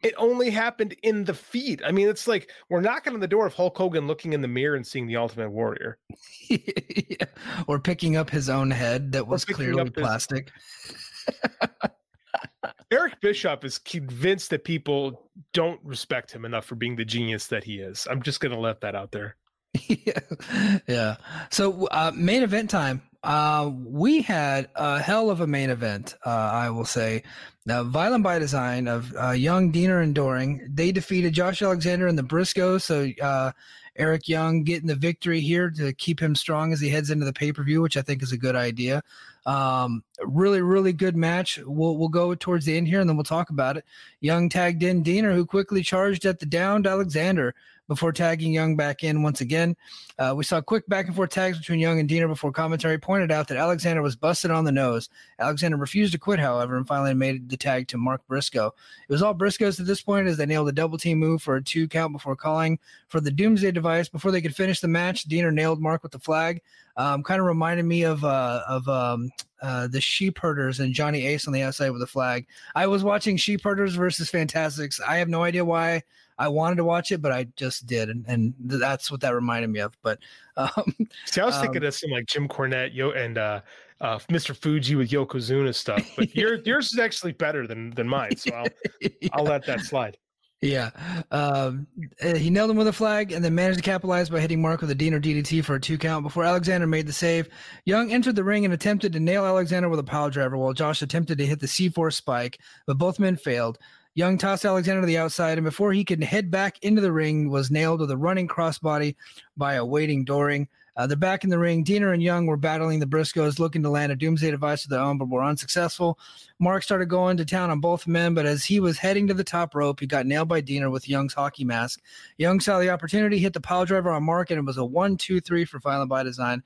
it only happened in the feed. I mean, it's like we're knocking on the door of Hulk Hogan looking in the mirror and seeing the Ultimate Warrior, yeah. or picking up his own head that was clearly plastic. His... Eric Bischoff is convinced that people don't respect him enough for being the genius that he is. I'm just going to let that out there. yeah. yeah. So, uh, main event time. Uh, we had a hell of a main event, uh, I will say. Now, Violent by Design of uh, Young, Deaner, and Doering, they defeated Josh Alexander and the Briscoe. So, uh, Eric Young getting the victory here to keep him strong as he heads into the pay per view, which I think is a good idea. Um, really, really good match. We'll we'll go towards the end here and then we'll talk about it. Young tagged in Deaner, who quickly charged at the downed Alexander before tagging Young back in once again. Uh, we saw quick back and forth tags between Young and Deaner before commentary pointed out that Alexander was busted on the nose. Alexander refused to quit, however, and finally made the tag to Mark Briscoe. It was all Briscoes at this point as they nailed a double team move for a two count before calling for the Doomsday device. Before they could finish the match, Deaner nailed Mark with the flag. Um, kind of reminded me of uh, of um, uh, the Sheepherders and Johnny Ace on the outside with the flag. I was watching Sheepherders versus Fantastics. I have no idea why I wanted to watch it, but I just did, and, and that's what that reminded me of. But um, see, I was thinking um, of some like Jim Cornette, Yo, and uh, uh, Mr. Fuji with Yokozuna stuff. But your, yours is actually better than than mine, so I'll I'll let that slide. Yeah. Um, uh, he nailed him with a flag and then managed to capitalize by hitting Mark with a Deaner DDT for a two count before Alexander made the save. Young entered the ring and attempted to nail Alexander with a pile driver while Josh attempted to hit the C4 spike, but both men failed. Young tossed Alexander to the outside, and before he could head back into the ring, was nailed with a running crossbody by a waiting Doering. Uh, they're back in the ring. Deaner and Young were battling the Briscoes, looking to land a doomsday device of their own, but were unsuccessful. Mark started going to town on both men, but as he was heading to the top rope, he got nailed by Deaner with Young's hockey mask. Young saw the opportunity, hit the pile driver on Mark, and it was a one, two, three for Violent by Design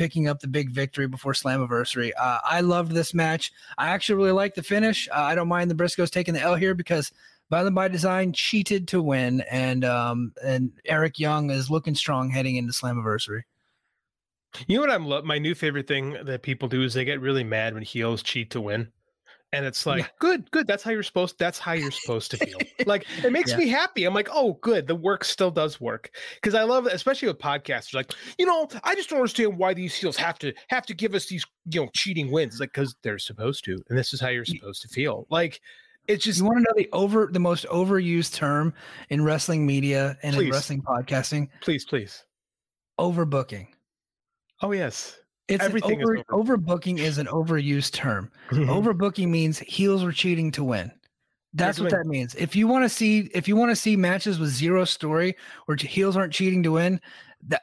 picking up the big victory before Slammiversary. Uh, I loved this match. I actually really like the finish. Uh, I don't mind the Briscoes taking the L here because Violent by Design cheated to win, and um, and Eric Young is looking strong heading into Slammiversary. You know what I'm lo- my new favorite thing that people do is they get really mad when heels cheat to win. And it's like, yeah. good, good. That's how you're supposed that's how you're supposed to feel. like it makes yeah. me happy. I'm like, oh, good. The work still does work. Because I love especially with podcasters, like, you know, I just don't understand why these heels have to have to give us these, you know, cheating wins. It's like, because they're supposed to. And this is how you're supposed to feel. Like it's just you want to know the over the most overused term in wrestling media and please. in wrestling podcasting. Please, please. Overbooking. Oh yes. It's Everything over, is over. overbooking is an overused term. Mm-hmm. overbooking means heels are cheating to win. That's what that means. If you want to see if you want to see matches with zero story where heels aren't cheating to win, that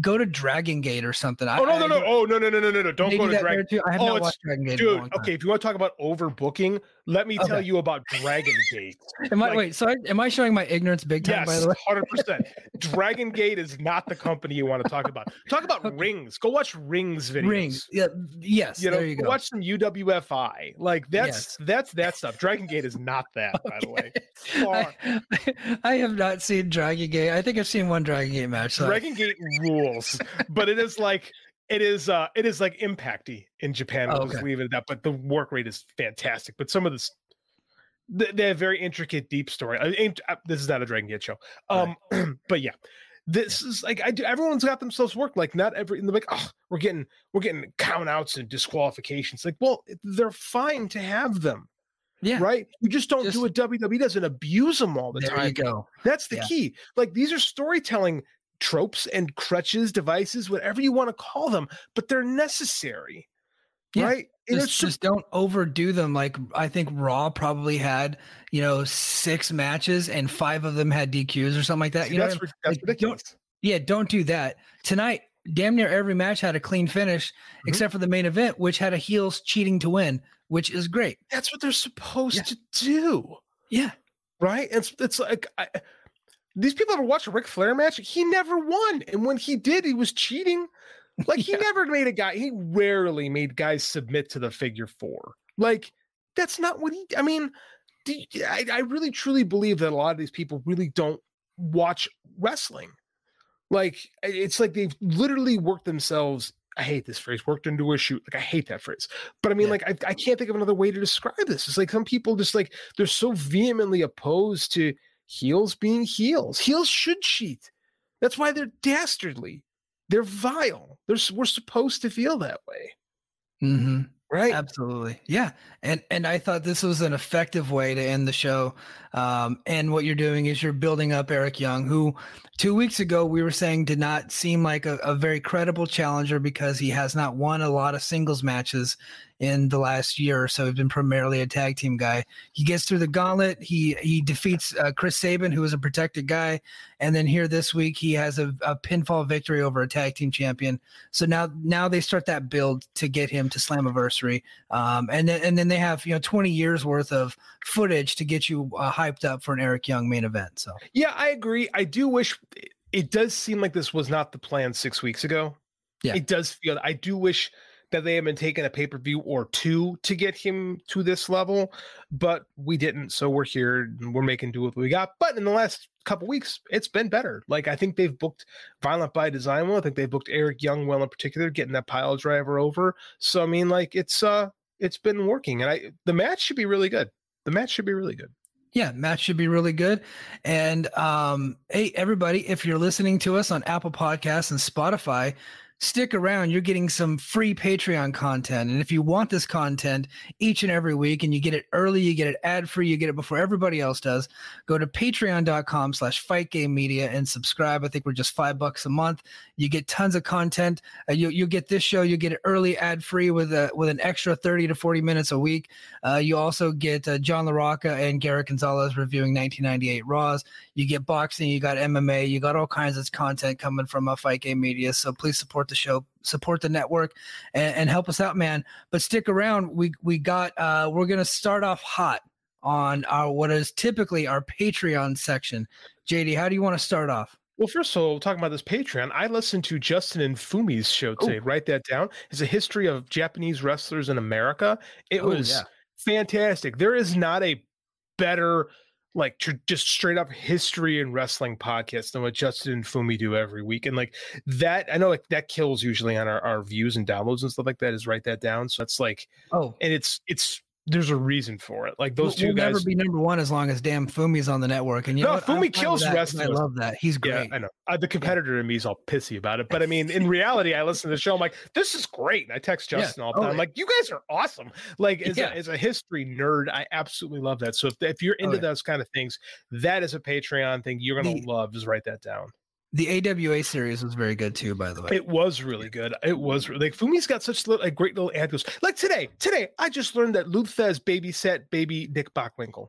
go to Dragon Gate or something. Oh no no no! Oh no no no no no no! Don't go to Dragon. Gate. I have oh, not watched Dragon Gate. Dude, okay. If you want to talk about overbooking, let me okay. tell you about Dragon Gate. am I like, wait? So I, am I showing my ignorance big time? Yes, by the way, hundred percent. Dragon Gate is not the company you want to talk about. Talk about okay. Rings. Go watch Rings videos. Rings. Yeah. Yes. You know, there you go. watch some UWFI. Like that's yes. that's that stuff. Dragon Gate is not that, okay. by the way. I, I, have not seen Dragon Gate. I think I've seen one Dragon Gate match. So. Dragon Gate rules, but it is like it is uh it is like impacty in Japan. We'll oh, okay. just leave it at that. But the work rate is fantastic. But some of this they have very intricate, deep story. I ain't uh, this is not a Dragon Gate show. Um, right. but yeah, this is like I do. Everyone's got themselves work. Like not every. They're like, oh, we're getting we're getting count outs and disqualifications. Like, well, they're fine to have them. Yeah. Right. You just don't just, do what WWE does and abuse them all the there time. There you go. That's the yeah. key. Like these are storytelling tropes and crutches, devices, whatever you want to call them, but they're necessary. Yeah. Right. Just, just don't overdo them. Like I think Raw probably had, you know, six matches and five of them had DQs or something like that. You that's, know, that's like, ridiculous. Don't, yeah, don't do that. Tonight, damn near every match had a clean finish, mm-hmm. except for the main event, which had a heels cheating to win, which is great. That's what they're supposed yeah. to do. Yeah. Right. It's it's like I, these people ever watch a Ric Flair match? He never won, and when he did, he was cheating. Like he yeah. never made a guy. He rarely made guys submit to the figure four. Like that's not what he. I mean, you, I, I really truly believe that a lot of these people really don't watch wrestling. Like it's like they've literally worked themselves. I hate this phrase, worked into a shoot. Like I hate that phrase. But I mean, yeah. like I, I can't think of another way to describe this. It's like some people just like they're so vehemently opposed to heels being heels. Heels should cheat. That's why they're dastardly. They're vile. They're, we're supposed to feel that way. Mm-hmm. Right. Absolutely. Yeah. And and I thought this was an effective way to end the show. Um, and what you're doing is you're building up Eric Young, who two weeks ago we were saying did not seem like a, a very credible challenger because he has not won a lot of singles matches in the last year or so. He's been primarily a tag team guy. He gets through the gauntlet. He he defeats uh, Chris Sabin, who is a protected guy, and then here this week he has a, a, pinfall victory over a tag team champion. So now now they start that build to get him to Slammiversary, um, and then and then they have you know 20 years worth of footage to get you uh, hyped up for an Eric Young main event. So yeah, I agree. I do wish it does seem like this was not the plan six weeks ago. Yeah, it does feel. I do wish that they have been taking a pay per view or two to get him to this level, but we didn't. So we're here and we're making do with what we got. But in the last couple weeks, it's been better. Like I think they've booked Violent by Design well. I think they booked Eric Young well in particular, getting that pile driver over. So I mean, like it's uh it's been working, and I the match should be really good. The match should be really good. Yeah, match should be really good. And um, hey, everybody, if you're listening to us on Apple Podcasts and Spotify, stick around. You're getting some free Patreon content. And if you want this content each and every week and you get it early, you get it ad free, you get it before everybody else does, go to patreon.com slash fight game media and subscribe. I think we're just five bucks a month. You get tons of content. Uh, you, you get this show, you get it early ad free with a, with an extra 30 to 40 minutes a week. Uh, you also get uh, John LaRocca and Garrett Gonzalez reviewing 1998 Raws. You get boxing, you got MMA, you got all kinds of content coming from a fight game media. So please support the show, support the network, and, and help us out, man. But stick around. We we got uh, we're gonna start off hot on our what is typically our Patreon section. JD, how do you want to start off? Well, first of all, talking about this Patreon, I listened to Justin and Fumi's show today. Ooh. Write that down. It's a history of Japanese wrestlers in America. It oh, was yeah. fantastic. There is not a better like tr- just straight up history and wrestling podcast than what Justin and Fumi do every week. And like that, I know like that kills usually on our, our views and downloads and stuff like that is write that down. So that's like, oh, and it's, it's, there's a reason for it. Like those we'll, 2 we'll guys never be number one as long as damn Fumi's on the network. And you no, know Fumi kills wrestling. I love that. He's great. Yeah, I know. Uh, the competitor yeah. in me is all pissy about it, but I mean, in reality, I listen to the show. I'm like, this is great. And I text Justin yeah. all the time. Oh, I'm like, you guys are awesome. Like as, a, as a history nerd, I absolutely love that. So if, if you're into oh, those kind of things, that is a Patreon thing you're gonna the, love. Just write that down. The AWA series was very good too, by the way. It was really good. It was really, like Fumi's got such little, like great little ad. Like today, today I just learned that Lou Thesz babysat baby Nick Bockwinkel,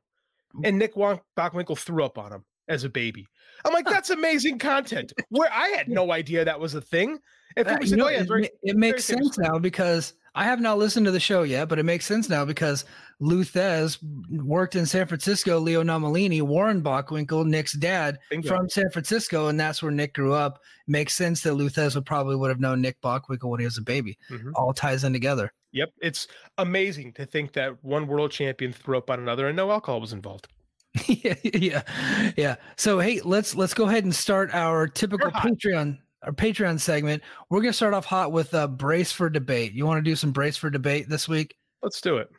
and Nick Bockwinkel threw up on him as a baby. I'm like, that's amazing content. Where I had no idea that was a thing. And uh, said, know, oh, yeah, very, it, it makes sense now because I have not listened to the show yet, but it makes sense now because Lou Thesz worked in San Francisco. Leo Nomellini, Warren Bockwinkel, Nick's dad Bingo. from San Francisco, and that's where Nick grew up. Makes sense that Lou Thesz would probably would have known Nick Bockwinkel when he was a baby. Mm-hmm. All ties in together. Yep, it's amazing to think that one world champion threw up on another, and no alcohol was involved. yeah, yeah, yeah. So hey, let's let's go ahead and start our typical Patreon our Patreon segment. We're gonna start off hot with a brace for debate. You want to do some brace for debate this week? Let's do it.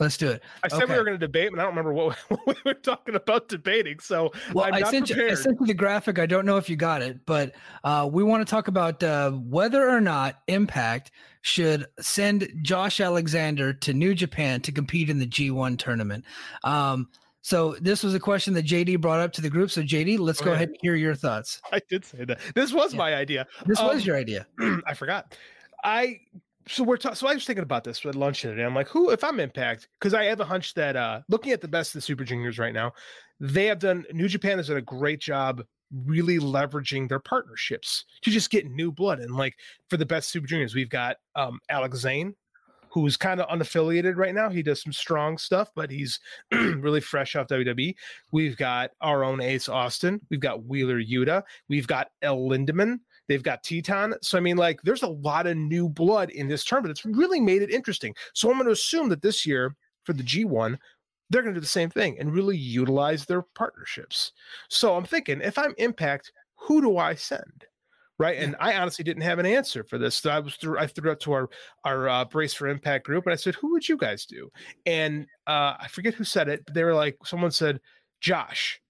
Let's do it. I said okay. we were going to debate, but I don't remember what, we were talking about debating. So well, I'm I sent you. I sent you the graphic. I don't know if you got it, but uh, we want to talk about uh, whether or not Impact should send Josh Alexander to New Japan to compete in the G1 tournament. Um, so this was a question that JD brought up to the group. So JD, let's go ahead and hear your thoughts. I did say that. This was yeah. my idea. This um, was your idea. I forgot. I so we're ta- so I was thinking about this at lunch today. I'm like, who if I'm Impact? Because I have a hunch that uh looking at the best of the Super Juniors right now, they have done New Japan has done a great job really leveraging their partnerships to just get new blood. And like for the best Super Juniors, we've got um Alex Zayne, who's kind of unaffiliated right now. He does some strong stuff, but he's really fresh off WWE. We've got our own Ace Austin. We've got Wheeler Yuta. We've got El Lindaman. They've got Titán. So, I mean, like, there's a lot of new blood in this tournament. It's really made it interesting. So, I'm going to assume that this year for the G1, they're going to do the same thing and really utilize their partnerships. So, I'm thinking if I'm Impact, who do I send? Right? Yeah. And I honestly didn't have an answer for this. So I was through, I threw it to our our uh, Brace for Impact group, and I said, "Who would you guys do?" And uh, I forget who said it. But they were like, someone said, "Josh,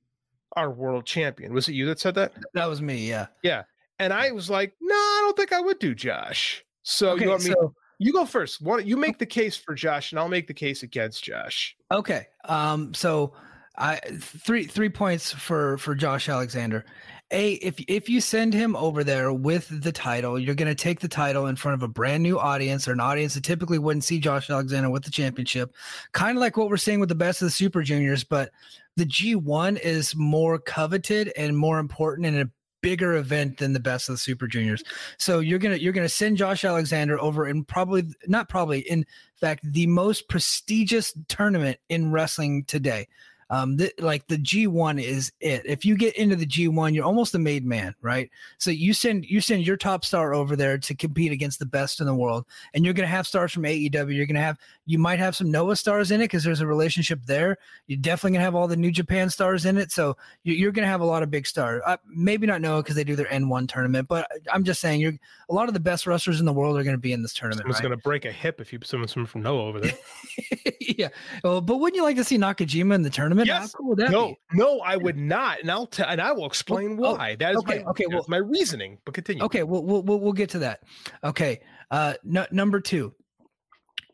our world champion." Was it you that said that? That was me. Yeah. Yeah. And I was like, "No, I don't think I would do Josh." So okay, you want me? So- you go first. You make the case for Josh, and I'll make the case against Josh. Okay. Um. So, I three three points for for Josh Alexander a if if you send him over there with the title, you're going to take the title in front of a brand new audience or an audience that typically wouldn't see Josh Alexander with the championship. Kind of like what we're seeing with the best of the Super Juniors, but the G1 is more coveted and more important and a bigger event than the best of the Super Juniors. So you're going to you're to send Josh Alexander over in probably not probably in fact the most prestigious tournament in wrestling today um, th- like the G1 is it. If you get into the G1, you're almost a made man, right? So you send you send your top star over there to compete against the best in the world, and you're going to have stars from AEW. You're going to have you might have some Noah stars in it because there's a relationship there. You're definitely going to have all the New Japan stars in it, so you're going to have a lot of big stars. Uh, maybe not Noah because they do their N1 tournament, but I'm just saying you're a lot of the best wrestlers in the world are going to be in this tournament. Someone's right? going to break a hip if you someone from Noah over there. yeah, well, but wouldn't you like to see Nakajima in the tournament? Yes. Cool no, be? no, I would not, and I'll tell, and I will explain oh, why. That is okay, my, okay, well- my reasoning. But continue. Okay, we'll, we'll we'll get to that. Okay, uh, number two.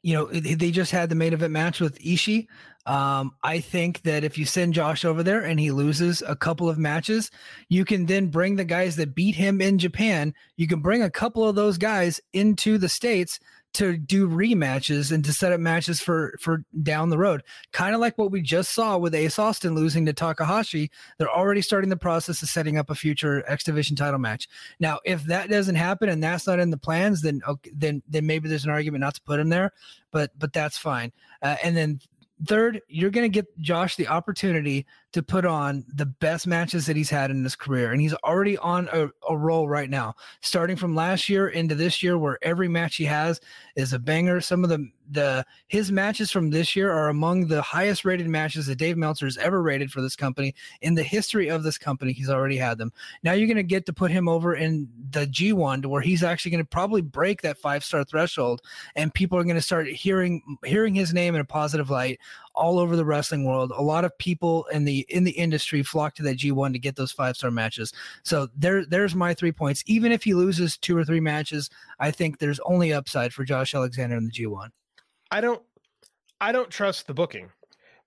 You know, they they just had the main event match with Ishii. Um, I think that if you send Josh over there and he loses a couple of matches, you can then bring the guys that beat him in Japan. You can bring a couple of those guys into the states to do rematches and to set up matches for for down the road. Kind of like what we just saw with Ace Austin losing to Takahashi. They're already starting the process of setting up a future X Division title match. Now, if that doesn't happen and that's not in the plans, then okay, then then maybe there's an argument not to put him there. But but that's fine. Uh, and then third, you're going to get Josh the opportunity to put on the best matches that he's had in his career, and he's already on a, a roll right now. Starting from last year into this year, where every match he has is a banger. Some of the the his matches from this year are among the highest rated matches that Dave Meltzer has ever rated for this company in the history of this company. He's already had them. Now you're going to get to put him over in the G1 to where he's actually going to probably break that five star threshold, and people are going to start hearing hearing his name in a positive light all over the wrestling world. A lot of people in the in the industry flock to that G1 to get those five star matches. So there there's my three points. Even if he loses two or three matches, I think there's only upside for Josh Alexander in the G1. I don't I don't trust the booking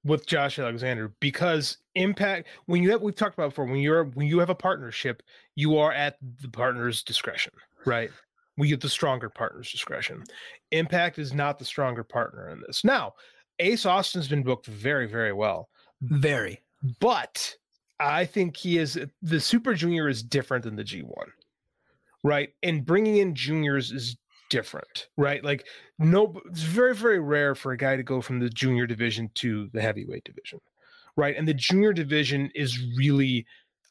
with Josh Alexander because impact when you have we've talked about before when you're when you have a partnership you are at the partner's discretion right we get the stronger partner's discretion impact is not the stronger partner in this now ace austin's been booked very very well Very. but I think he is the Super Junior is different than the G1, right? And bringing in juniors is different, right? Like, no, it's very, very rare for a guy to go from the junior division to the heavyweight division, right? And the junior division is really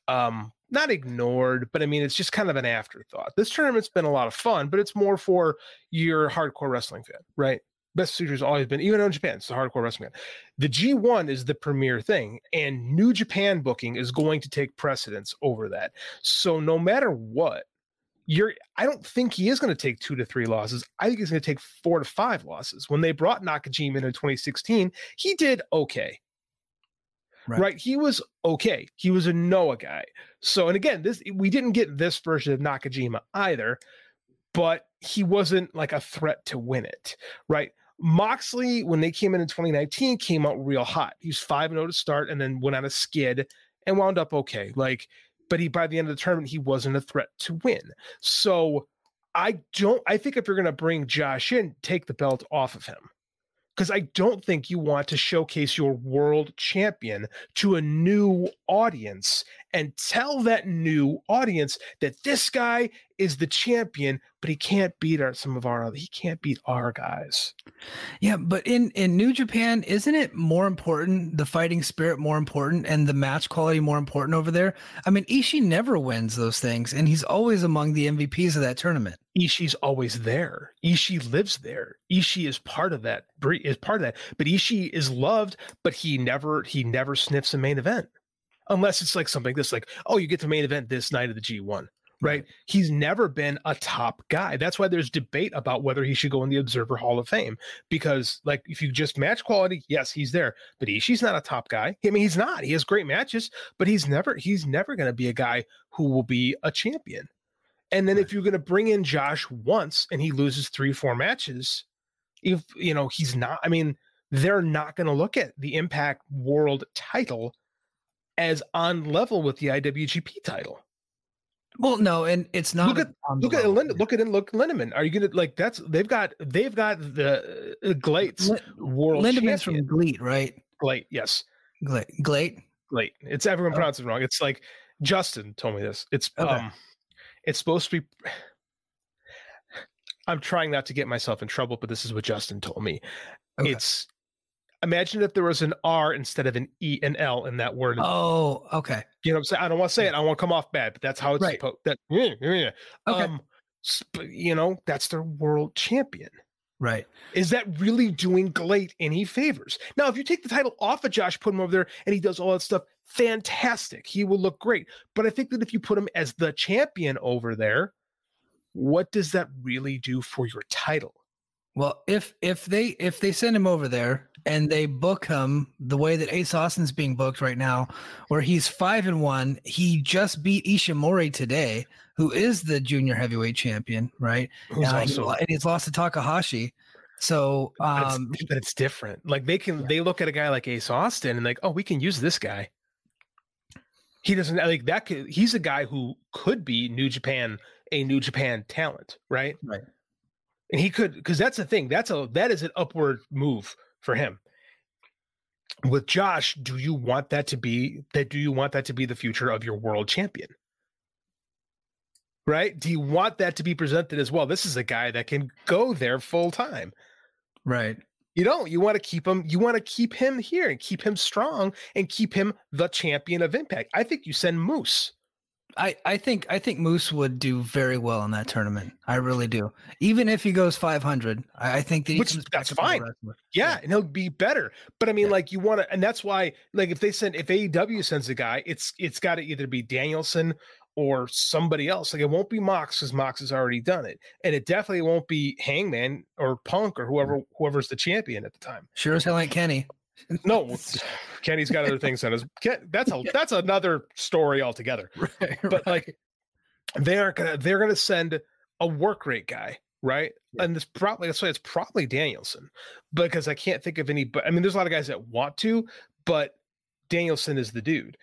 um not ignored, but I mean, it's just kind of an afterthought. This tournament's been a lot of fun, but it's more for your hardcore wrestling fan, right? Best suitor's always been, even in Japan, it's a hardcore wrestling. The G1 is the premier thing, and New Japan booking is going to take precedence over that. So no matter what, you're I don't think he is going to take two to three losses. I think he's going to take four to five losses. When they brought Nakajima in in 2016, he did okay. Right. Right. He was okay. He was a Noah guy. So, and again, this we didn't get this version of Nakajima either, but he wasn't like a threat to win it. Right. Moxley, when they came in in 2019, came out real hot. He was 5 0 to start and then went on a skid and wound up okay. Like, but he by the end of the tournament, he wasn't a threat to win. So I don't I think if you're gonna bring Josh in, take the belt off of him. Because I don't think you want to showcase your world champion to a new audience and tell that new audience that this guy is the champion, but he can't beat our some of our other he can't beat our guys. Yeah, but in in New Japan, isn't it more important, the fighting spirit more important, and the match quality more important over there? I mean, Ishii never wins those things, and he's always among the MVPs of that tournament. Ishii's always there. Ishii lives there. Ishii is part of that. Is part of that. But Ishii is loved, but he never he never sniffs a main event, unless it's like something this like oh you get the main event this night of the G one. Right. He's never been a top guy. That's why there's debate about whether he should go in the Observer Hall of Fame. Because, like, if you just match quality, yes, he's there. But Ishii's not a top guy. I mean, he's not. He has great matches, but he's never he's never going to be a guy who will be a champion. And then if you're going to bring in Josh once and he loses three, four matches, if you know he's not, I mean, they're not going to look at the Impact World title as on level with the IWGP title. Well, no, and it's not. Look at look at. Lind, look at look Lindaman. Are you gonna like that's they've got they've got the uh, Glates Lin- world Lindaman's champion. from Gleat, right? Glate, yes, Glate, Glate. Glate. It's everyone Oh. pronounces it wrong. It's like Justin told me this. It's Okay. um, it's supposed to be. I'm trying not to get myself in trouble, but this is what Justin told me. Okay. It's imagine if there was an R instead of an E and L in that word. Oh, okay. You know what I'm saying? I don't want to say it. I want to come off bad, but that's how it's Right. supposed. That yeah, yeah. Okay. Um, you know, that's their world champion. Right. Is that really doing Glate any favors? Now, if you take the title off of Josh, put him over there, and he does all that stuff, fantastic. He will look great. But I think that if you put him as the champion over there, what does that really do for your title? Well, if if they if they send him over there and they book him the way that Ace Austin's being booked right now, where he's five and one, he just beat Ishimori today, who is the junior heavyweight champion, right? Who's Uh, also- and he's lost to Takahashi. So But it's- um, but it's different. Like they can they look at a guy like Ace Austin and like, oh, we can use this guy. He doesn't like that. Could, he's a guy who could be New Japan, a New Japan talent, right? Right. And he could because that's the thing. That's a that is an upward move for him. With Josh, do you want that to be that? Do you want that to be the future of your world champion? Right? Do you want that to be presented as well? This is a guy that can go there full time. right. You don't. You want to keep him. You want to keep him here and keep him strong and keep him the champion of Impact. I think you send Moose. I, I think I think Moose would do very well in that tournament. I really do. Even if he goes 500, I, I think that Which- that's fine. wrestler. Yeah, and he'll be better. But I mean, like you want to, and that's why, like, if they send, if AEW sends a guy, it's it's got to either be Danielson or somebody else. Like, it won't be Mox because Mox has already done it, and it definitely won't be Hangman or Punk or whoever mm. whoever's the champion at the time. Sure as hell ain't Kenny. No, Kenny's got other things on his. Ken- That's a that's another story altogether. Right, But like, they aren't gonna they're gonna send a work rate guy, right? And this probably that's why it's probably Danielson, because I can't think of any. But I mean, there's a lot of guys that want to, but Danielson is the dude.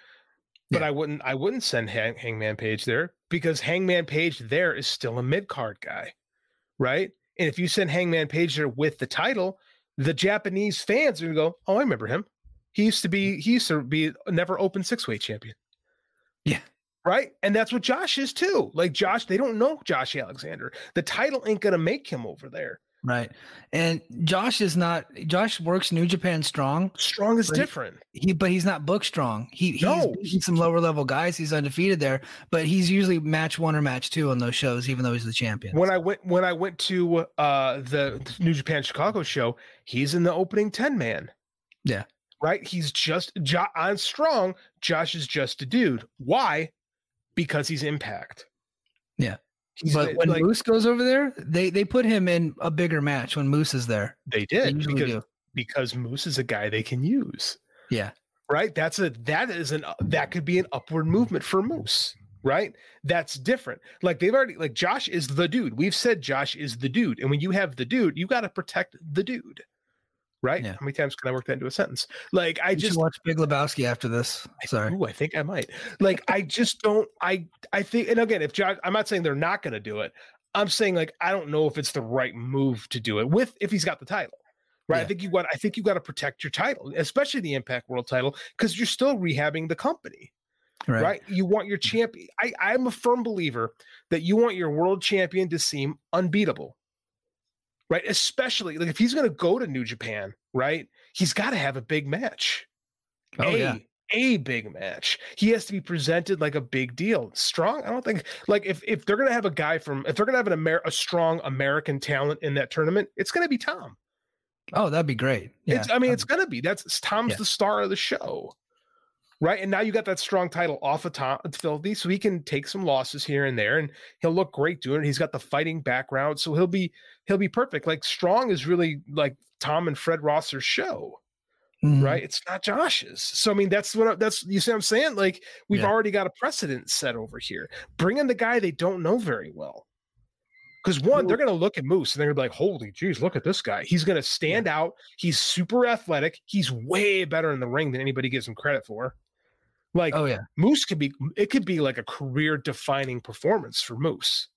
But Yeah. I wouldn't I wouldn't send Hang, Hangman Page there because Hangman Page there is still a mid card guy, right? And if you send Hangman Page there with the title, the Japanese fans are gonna go, "Oh, I remember him. He used to be mm. he used to be never open six weight champion." Yeah. Right. And that's what Josh is too. Like Josh, they don't know Josh Alexander. The title ain't gonna make him over there. Right. And Josh is not Josh works New Japan strong. Strong is different. He but he's not book strong. He he's No. beaten some lower level guys. He's undefeated there, but he's usually match one or match two on those shows, even though he's the champion. When I went when I went to uh the New Japan Chicago show, he's in the opening 10 man. Yeah. Right? He's just jo- on strong. Josh is just a dude. Why? Because he's impact. Yeah. He's but when like, Moose goes over there, they they put him in a bigger match when Moose is there. they They did usually because do. because Moose is a guy they can use. Yeah. right that's a that is an that could be an upward movement for moose right that's different like they've already like josh is the dude we've said josh is the dude and when you have the dude you got to protect the dude right Yeah. how many times can i work that into a sentence like i I just watch Big Lebowski after this. Sorry. Ooh, I think I might. Like, I just don't. I I think, and again, if Josh, I'm not saying they're not going to do it. I'm saying like I don't know if it's the right move to do it with if he's got the title. Right. I think you got. I think you got to protect your title, especially the Impact World title, because you're still rehabbing the company. Right. Right. You want your mm-hmm. champion. I I'm a firm believer that you want your world champion to seem unbeatable. Right. Especially like if he's going to go to New Japan, right? He's got to have a big match Oh a, yeah. a big match. He has to be presented like a big deal. Strong. I don't think like if if they're gonna have a guy from if they're gonna have an Amer- a strong American talent in that tournament, it's gonna be Tom. Oh, that'd be great. Yeah. It's I mean it's gonna be that's Tom's Yeah. the star of the show. Right. And now you got that strong title off of Tom Filthy, so he can take some losses here and there and he'll look great doing it. He's got the fighting background, so he'll be he'll be perfect. Like strong is really like Tom and Fred Rosser's show Mhm. right? It's not Josh's. So I mean, that's what that's you see what I'm saying. Like we've Yeah. already got a precedent set over here. Bring in the guy they don't know very well. Because one, they're gonna look at Moose and they're gonna be like, "Holy geez, look at this guy! He's gonna stand out. He's super athletic. He's way better in the ring than anybody gives him credit for." Like Oh yeah. Moose could be, it could be like a career-defining performance for Moose.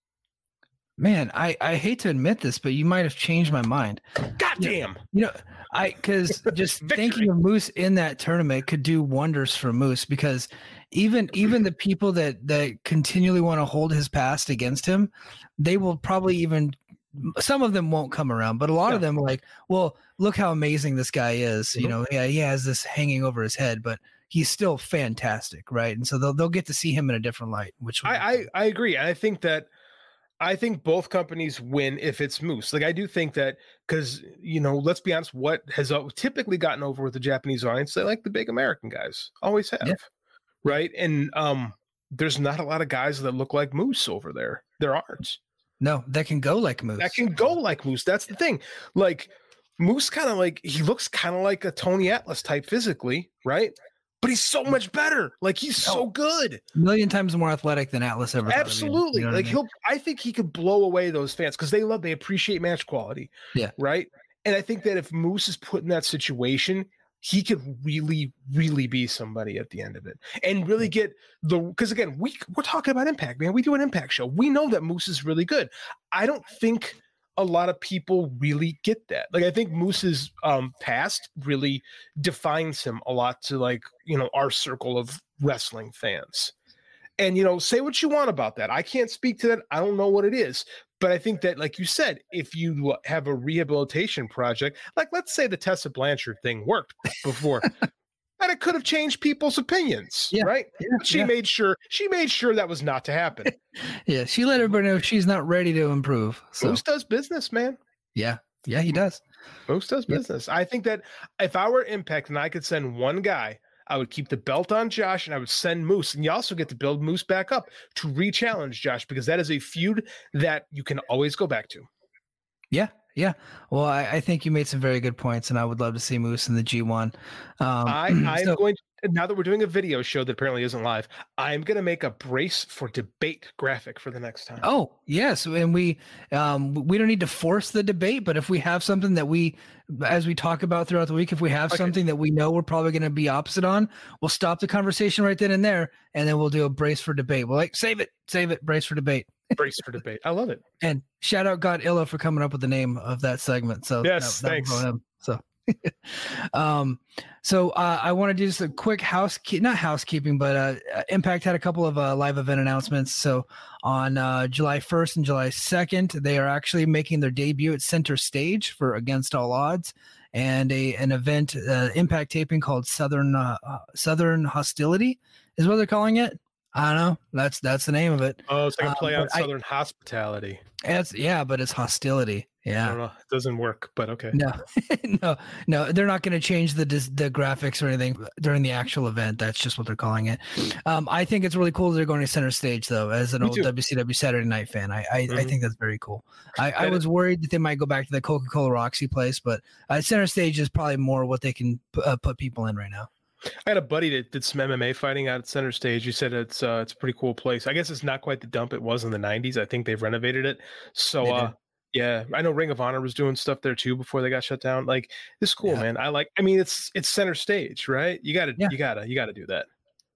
Man, I I hate to admit this, but you might have changed my mind. God damn! You know, I because just thinking of Moose in that tournament could do wonders for Moose because even even the people that that continually want to hold his past against him, they will probably even some of them won't come around, but a lot of them like, well, look how amazing this guy is. You Mhm. know, yeah, he has this hanging over his head, but he's still fantastic, right? And so they'll they'll get to see him in a different light, which I, I. I agree. I think that I think both companies win if it's Moose. Like I do think that because you know, let's be honest, what has typically gotten over with the Japanese audience? They like the big American guys, always have, Yeah. right? And um, there's not a lot of guys that look like Moose over there. There aren't. No, that can go like Moose. That can go like Moose. That's the thing. Like Moose kind of like he looks kind of like a Tony Atlas type physically, right? But he's so much better. Like he's so good. A million times more athletic than Atlas ever. Absolutely. you know what I like mean? he'll I think he could blow away those fans because they love they appreciate match quality. Yeah. Right. And I think that if Moose is put in that situation, he could really, really be somebody at the end of it and really get the because again, we we're talking about impact, man. We do an impact show. We know that Moose is really good. I don't think a lot of people really get that. Like I think Moose's um past really defines him a lot to like, you know, our circle of wrestling fans. And you know, say what you want about that. I can't speak to that. I don't know what it is. But I think that, like you said, if you have a rehabilitation project, like let's say the Tessa Blanchard thing worked before, and it could have changed people's opinions, Yeah, right? yeah, she yeah. made sure she made sure that was not to happen. Yeah, she let everybody know she's not ready to improve. So Moose does business, man. yeah, yeah, he does. Moose does business. I think that if I were Impact and I could send one guy, I would keep the belt on Josh and I would send Moose. And you also get to build Moose back up to re-challenge Josh because that is a feud that you can always go back to. Yeah, yeah. Well, I, I think you made some very good points, and I would love to see Moose in the G1. Um, I I'm so- going to, now that we're doing a video show that apparently isn't live, I'm going to make a brace for debate graphic for the next time. Oh yes, and we um we don't need to force the debate, but if we have something that we, as we talk about throughout the week, if we have Okay. something that we know we're probably going to be opposite on, we'll stop the conversation right then and there, and then we'll do a brace for debate. We'll like save it, save it, brace for debate. Brace for debate. I love it. And shout out God Illa for coming up with the name of that segment. So Yes, that- thanks. him. So, um, so uh, I want to do just a quick housekeep, not housekeeping, but uh, uh, Impact had a couple of uh, live event announcements. So on uh, July 1st and July 2nd, they are actually making their debut at Center Stage for Against All Odds. And a an event uh, impact taping called Southern uh, uh, Southern Hostility is what they're calling it. I don't know. That's that's the name of it. Oh, it's like a Um, play on but I- Southern hospitality. It's yeah, but it's hostility. I Yeah. don't know. It doesn't work, but okay. No, no, no. They're not going to change the the graphics or anything during the actual event. That's just what they're calling it. Um, I think it's really cool that they're going to center stage though. As an Me old too. WCW Saturday Night fan, I I, I Mhm. think that's very cool. I, I was worried that they might go back to the Coca Cola Roxy place, but uh, center stage is probably more what they can p- uh, put people in right now. I had a buddy that did some MMA fighting out at Center Stage. He said it's uh, it's a pretty cool place. I guess it's not quite the dump it was in the '90s. I think they've renovated it. So uh, yeah, I know Ring of Honor was doing stuff there too before they got shut down. Like it's cool, Yeah. man. I like. I mean, it's it's Center Stage, right? You got to Yeah. you gotta you gotta do that.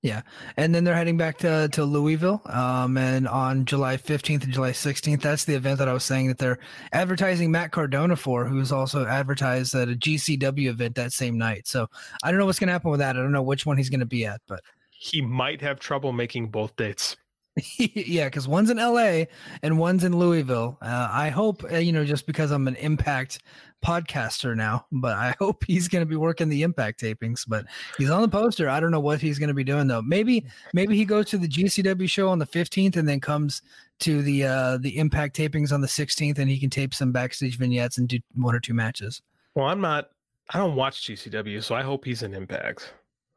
Yeah, and then they're heading back to, to Louisville. Um, and on July 15th and July 16th, that's the event that I was saying that they're advertising Matt Cardona for, who's also advertised at a GCW event that same night. So I don't know what's going to happen with that. I don't know which one he's going to be at, but He might have trouble making both dates. yeah, because one's in LA and one's in Louisville. Uh, I hope, uh, you know, just because I'm an Impact podcaster now, but I hope he's going to be working the Impact tapings. But he's on the poster. I don't know what he's going to be doing though. Maybe, maybe he goes to the GCW show on the 15th and then comes to the uh the Impact tapings on the 16th, and he can tape some backstage vignettes and do one or two matches. Well, I'm not. I don't watch GCW, so I hope he's in Impact.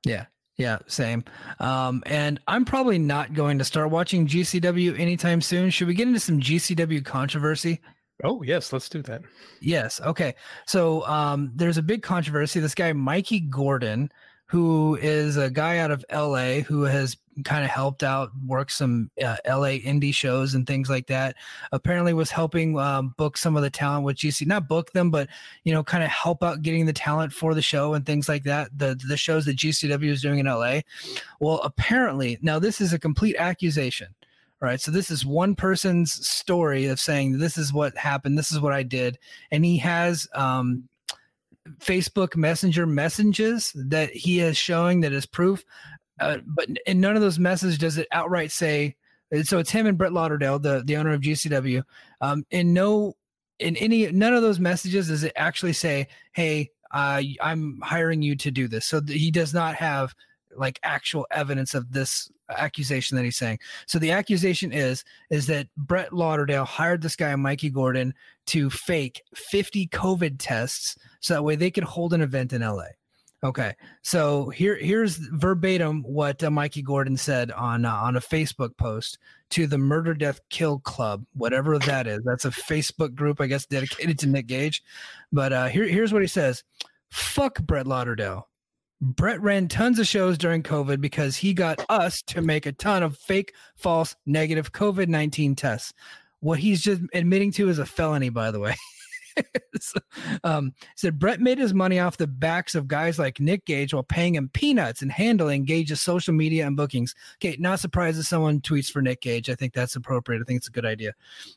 Yeah. Yeah, same. Um, and I'm probably not going to start watching GCW anytime soon. Should we get into some GCW controversy? Oh yes, let's do that. Yes. Okay. So um, there's a big controversy. This guy, Mikey Gordon, who is a guy out of LA who has kind of helped out work some uh, LA indie shows and things like that. Apparently, was helping um, book some of the talent with GC, not book them, but you know, kind of help out getting the talent for the show and things like that. The the shows that GCW is doing in LA. Well, apparently, now this is a complete accusation. Right. So this is one person's story of saying this is what happened, this is what I did, and he has um, Facebook Messenger messages that he is showing that is proof. Uh, but in none of those messages does it outright say. So it's him and Brett Lauderdale, the the owner of GCW. Um, in no, in any none of those messages does it actually say, "Hey, uh, I'm hiring you to do this." So th- he does not have like actual evidence of this accusation that he's saying. So the accusation is is that Brett Lauderdale hired this guy Mikey Gordon to fake 50 COVID tests so that way they could hold an event in LA. Okay, so here here's verbatim what uh, Mikey Gordon said on uh, on a Facebook post to the Murder Death Kill Club, whatever that is. That's a Facebook group, I guess, dedicated to Nick Gage. But uh, here here's what he says: "Fuck Brett Lauderdale. Brett ran tons of shows during COVID because he got us to make a ton of fake, false, negative COVID nineteen tests. What he's just admitting to is a felony, by the way." so, um, said Brett made his money off the backs of guys like Nick Gage while paying him peanuts and handling Gage's social media and bookings. Okay, not surprised if someone tweets for Nick Gage. I think that's appropriate. I think it's a good idea.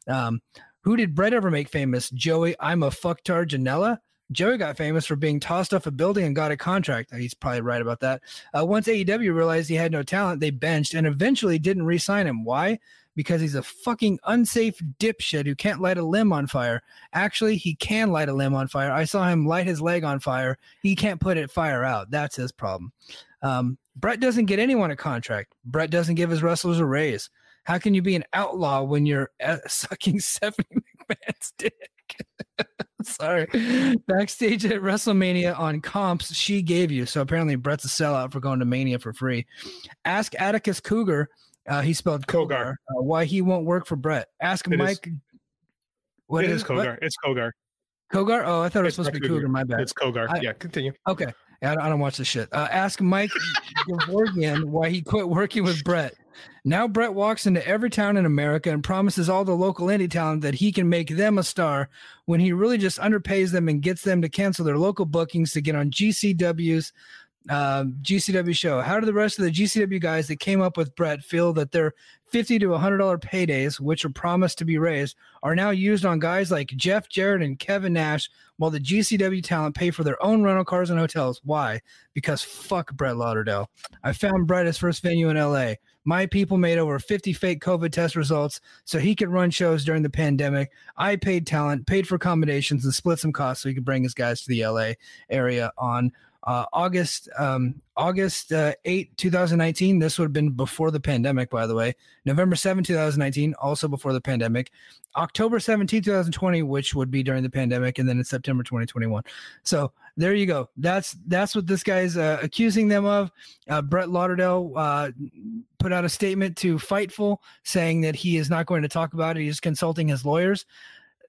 Um, who did Brett ever make famous? Joey, I'm a fucktard Janela. Joey got famous for being tossed off a building and got a contract. He's probably right about that. Uh, once AEW realized he had no talent, they benched and eventually didn't re sign him. Why? because he's a fucking unsafe dipshit who can't light a limb on fire. Actually, he can light a limb on fire. I saw him light his leg on fire. He can't put it fire out. That's his problem. Um, Brett doesn't get anyone a contract. Brett doesn't give his wrestlers a raise. How can you be an outlaw when you're uh, sucking Stephanie McMahon's dick? Sorry. Backstage at WrestleMania on comps she gave you. So apparently Brett's a sellout for going to Mania for free. Ask Atticus Cougar uh, he spelled Cogar. Uh, why he won't work for Brett? Ask it Mike. Is, what it is, is Cogar. What? It's Cogar. Cogar? Oh, I thought it was supposed to be Cougar. Cougar. My bad. It's Cogar. I, yeah, continue. Okay. I don't, I don't watch this shit. Uh, ask Mike Gevorgian why he quit working with Brett. Now Brett walks into every town in America and promises all the local indie talent that he can make them a star when he really just underpays them and gets them to cancel their local bookings to get on GCW's um, GCW show. How do the rest of the GCW guys that came up with Brett feel that their fifty to hundred dollar paydays, which are promised to be raised, are now used on guys like Jeff Jarrett and Kevin Nash, while the GCW talent pay for their own rental cars and hotels? Why? Because fuck Brett Lauderdale. I found Brett his first venue in LA. My people made over 50 fake COVID test results so he could run shows during the pandemic. I paid talent, paid for accommodations, and split some costs so he could bring his guys to the LA area on uh, August um, August uh, 8, 2019. This would have been before the pandemic, by the way. November 7, 2019, also before the pandemic. October 17, 2020, which would be during the pandemic, and then in September 2021. So there you go. That's that's what this guy's uh, accusing them of. Uh, Brett Lauderdale uh, put out a statement to Fightful saying that he is not going to talk about it. He's consulting his lawyers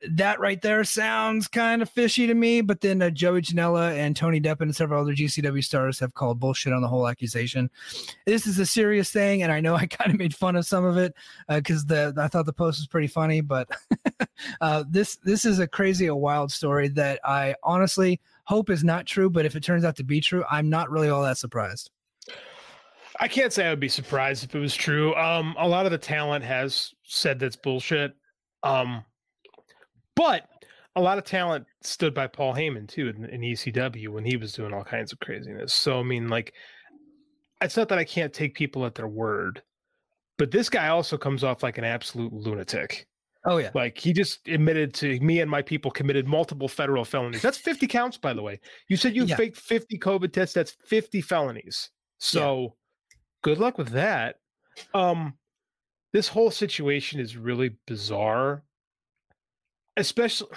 that right there sounds kind of fishy to me. But then uh, Joey Janela and Tony Deppen and several other GCW stars have called bullshit on the whole accusation. This is a serious thing, and I know I kind of made fun of some of it because uh, the I thought the post was pretty funny. But uh, this this is a crazy, a wild story that I honestly hope is not true. But if it turns out to be true, I'm not really all that surprised. I can't say I would be surprised if it was true. Um, a lot of the talent has said that's bullshit. Um, but a lot of talent stood by Paul Heyman too in, in ECW when he was doing all kinds of craziness. So I mean, like, it's not that I can't take people at their word, but this guy also comes off like an absolute lunatic. Oh yeah, like he just admitted to me and my people committed multiple federal felonies. That's fifty counts, by the way. You said you yeah. faked fifty COVID tests. That's fifty felonies. So yeah. good luck with that. Um, this whole situation is really bizarre especially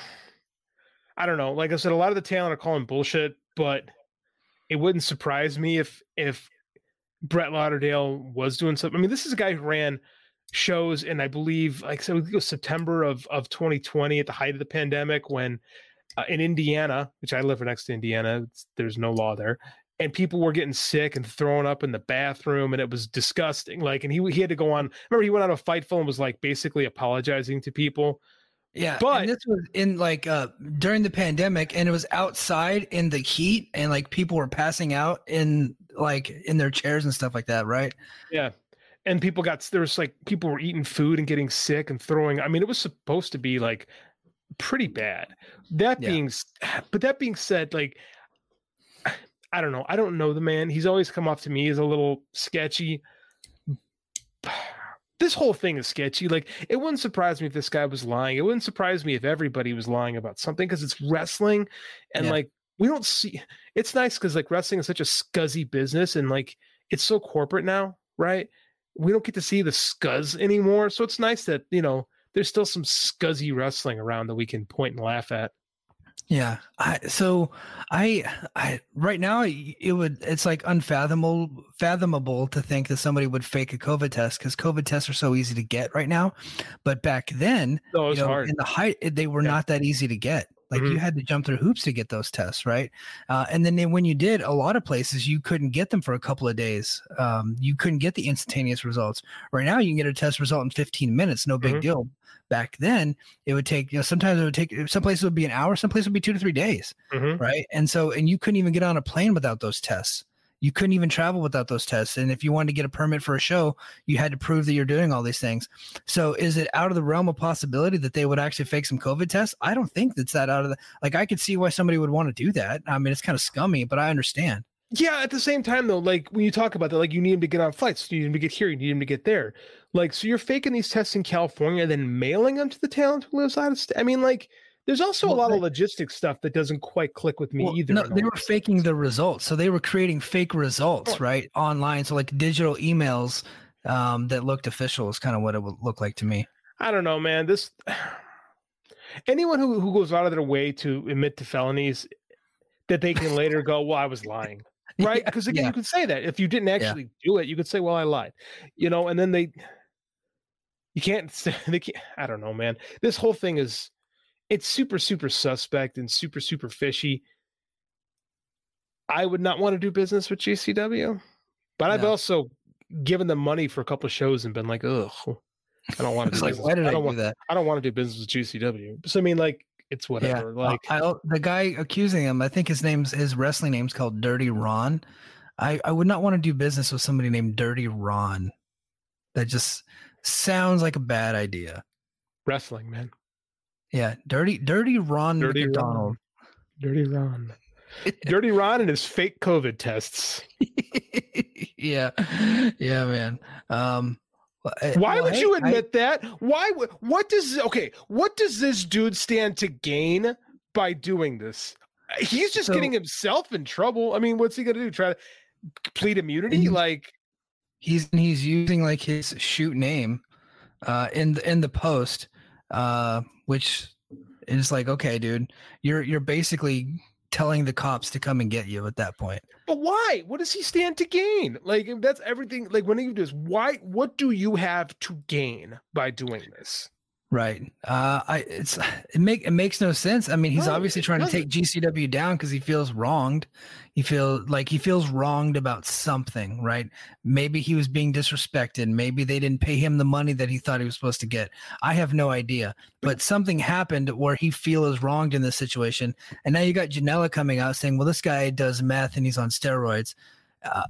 I don't know. Like I said, a lot of the talent are calling bullshit, but it wouldn't surprise me if if Brett Lauderdale was doing something. I mean, this is a guy who ran shows and I believe like so it was September of of 2020 at the height of the pandemic when uh, in Indiana, which I live next to Indiana, there's no law there, and people were getting sick and throwing up in the bathroom, and it was disgusting. Like, and he he had to go on. Remember, he went on a Fightful and was like basically apologizing to people yeah, but this was in like uh during the pandemic, and it was outside in the heat, and like people were passing out in like in their chairs and stuff like that, right? Yeah, and people got there was like people were eating food and getting sick and throwing. I mean, it was supposed to be like pretty bad. That yeah. being, but that being said, like I don't know, I don't know the man. He's always come off to me as a little sketchy this whole thing is sketchy. Like, it wouldn't surprise me if this guy was lying. It wouldn't surprise me if everybody was lying about something because it's wrestling, and yeah. like we don't see. It's nice because like wrestling is such a scuzzy business, and like it's so corporate now, right? We don't get to see the scuzz anymore, so it's nice that you know there's still some scuzzy wrestling around that we can point and laugh at. Yeah. I, so I, I, right now it would, it's like unfathomable, fathomable to think that somebody would fake a COVID test because COVID tests are so easy to get right now. But back then, no, you know, hard. in the height, they were yeah. not that easy to get. Like mm-hmm. you had to jump through hoops to get those tests, right? Uh, and then when you did, a lot of places you couldn't get them for a couple of days. Um, you couldn't get the instantaneous results. Right now, you can get a test result in 15 minutes, no big mm-hmm. deal. Back then, it would take. You know, sometimes it would take. Some places would be an hour. Some places would be two to three days, mm-hmm. right? And so, and you couldn't even get on a plane without those tests you couldn't even travel without those tests. And if you wanted to get a permit for a show, you had to prove that you're doing all these things. So is it out of the realm of possibility that they would actually fake some COVID tests? I don't think that's that out of the like I could see why somebody would want to do that. I mean, it's kind of scummy, but I understand. Yeah, at the same time though, like when you talk about that, like you need him to get on flights, you need him to get here, you need him to get there. Like, so you're faking these tests in California, then mailing them to the talent who lives out of state. I mean, like there's also well, a lot they, of logistics stuff that doesn't quite click with me well, either. No, they were faking the results. So they were creating fake results, oh. right? Online. So like digital emails um, that looked official is kind of what it would look like to me. I don't know, man. This anyone who, who goes out of their way to admit to felonies that they can later go, well, I was lying. Right? Because again, yeah. you could say that. If you didn't actually yeah. do it, you could say, Well, I lied. You know, and then they you can't say they can't I don't know, man. This whole thing is it's super super suspect and super super fishy. I would not want to do business with GCW, but no. I've also given them money for a couple of shows and been like, ugh, I don't want to. do like, why did I, I do want, that? I don't want to do business with GCW. So I mean, like, it's whatever. Yeah. Like I, the guy accusing him, I think his name's his wrestling name's called Dirty Ron. I I would not want to do business with somebody named Dirty Ron. That just sounds like a bad idea. Wrestling, man. Yeah, dirty, dirty Ron dirty McDonald. Ron. Dirty Ron. dirty Ron and his fake COVID tests. yeah, yeah, man. Um, why would you admit I, that? Why? What does? Okay, what does this dude stand to gain by doing this? He's just so, getting himself in trouble. I mean, what's he gonna do? Try to plead immunity? Like he's he's using like his shoot name uh in the in the post uh which is like, okay, dude, you're you're basically telling the cops to come and get you at that point. But why? What does he stand to gain? Like that's everything. Like when you do this, why? What do you have to gain by doing this? Right. Uh, I it's it make it makes no sense. I mean, he's no, obviously trying to take GCW down because he feels wronged. He feel like he feels wronged about something, right? Maybe he was being disrespected. Maybe they didn't pay him the money that he thought he was supposed to get. I have no idea. But something happened where he feels wronged in this situation. And now you got Janela coming out saying, "Well, this guy does meth and he's on steroids." Uh,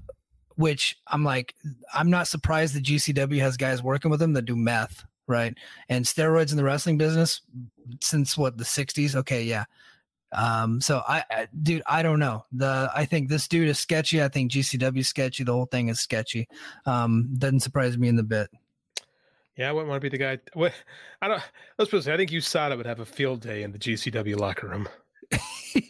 which I'm like, I'm not surprised that GCW has guys working with him that do meth right? And steroids in the wrestling business since what the 60s. Okay, yeah. Um, so I, I, dude, I don't know. The I think this dude is sketchy. I think GCW sketchy. The whole thing is sketchy. Um, doesn't surprise me in the bit. Yeah, I wouldn't want to be the guy. What I don't. Let's put it. I think USADA would have a field day in the GCW locker room.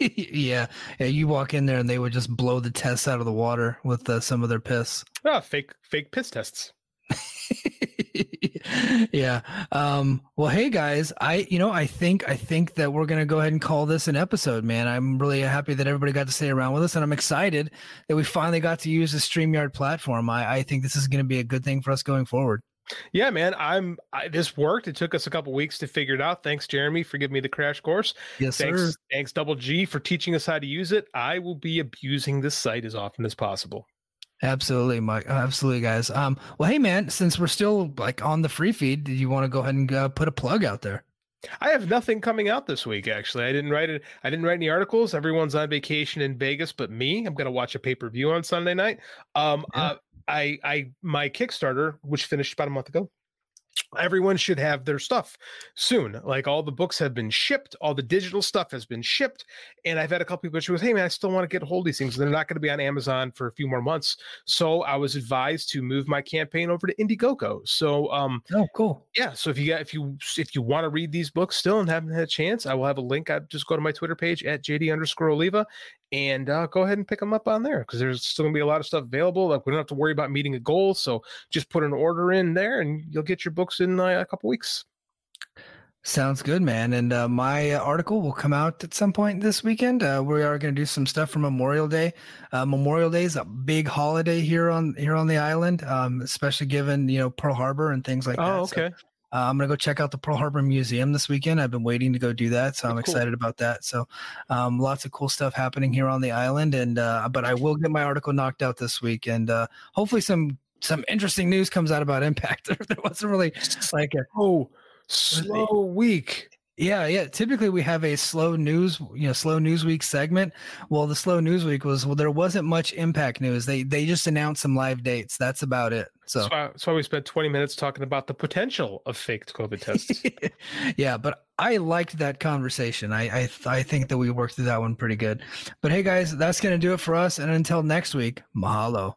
yeah, yeah. You walk in there and they would just blow the tests out of the water with uh, some of their piss. Ah, fake, fake piss tests. yeah. Um, well, hey guys, I you know I think I think that we're gonna go ahead and call this an episode, man. I'm really happy that everybody got to stay around with us, and I'm excited that we finally got to use the Streamyard platform. I, I think this is gonna be a good thing for us going forward. Yeah, man. I'm. I, this worked. It took us a couple weeks to figure it out. Thanks, Jeremy, for giving me the crash course. Yes, thanks, sir. Thanks, Double G, for teaching us how to use it. I will be abusing this site as often as possible. Absolutely, Mike. Absolutely, guys. Um, well, hey, man, since we're still like on the free feed, do you want to go ahead and uh, put a plug out there? I have nothing coming out this week. Actually, I didn't write it. I didn't write any articles. Everyone's on vacation in Vegas, but me. I'm gonna watch a pay per view on Sunday night. Um, yeah. uh, I, I, my Kickstarter, which finished about a month ago, everyone should have their stuff soon. Like all the books have been shipped, all the digital stuff has been shipped. And I've had a couple people who goes, Hey man, I still want to get a hold of these things. They're not going to be on Amazon for a few more months. So I was advised to move my campaign over to Indiegogo. So um oh cool. Yeah. So if you got if you if you want to read these books still and haven't had a chance, I will have a link. I just go to my Twitter page at JD underscore Oliva and uh, go ahead and pick them up on there because there's still gonna be a lot of stuff available. Like we don't have to worry about meeting a goal, so just put an order in there, and you'll get your books in uh, a couple weeks. Sounds good, man. And uh, my article will come out at some point this weekend. Uh, we are going to do some stuff for Memorial Day. Uh, Memorial Day is a big holiday here on here on the island, um, especially given you know Pearl Harbor and things like oh, that. Oh, okay. So, uh, I'm gonna go check out the Pearl Harbor Museum this weekend. I've been waiting to go do that, so I'm cool. excited about that. So, um, lots of cool stuff happening here on the island, and uh, but I will get my article knocked out this week, and uh, hopefully some some interesting news comes out about Impact. there wasn't really like a oh slow week. Yeah, yeah. Typically, we have a slow news, you know, slow news week segment. Well, the slow news week was well, there wasn't much impact news. They they just announced some live dates. That's about it. So that's why, that's why we spent twenty minutes talking about the potential of faked COVID tests. yeah, but I liked that conversation. I I I think that we worked through that one pretty good. But hey, guys, that's gonna do it for us. And until next week, mahalo.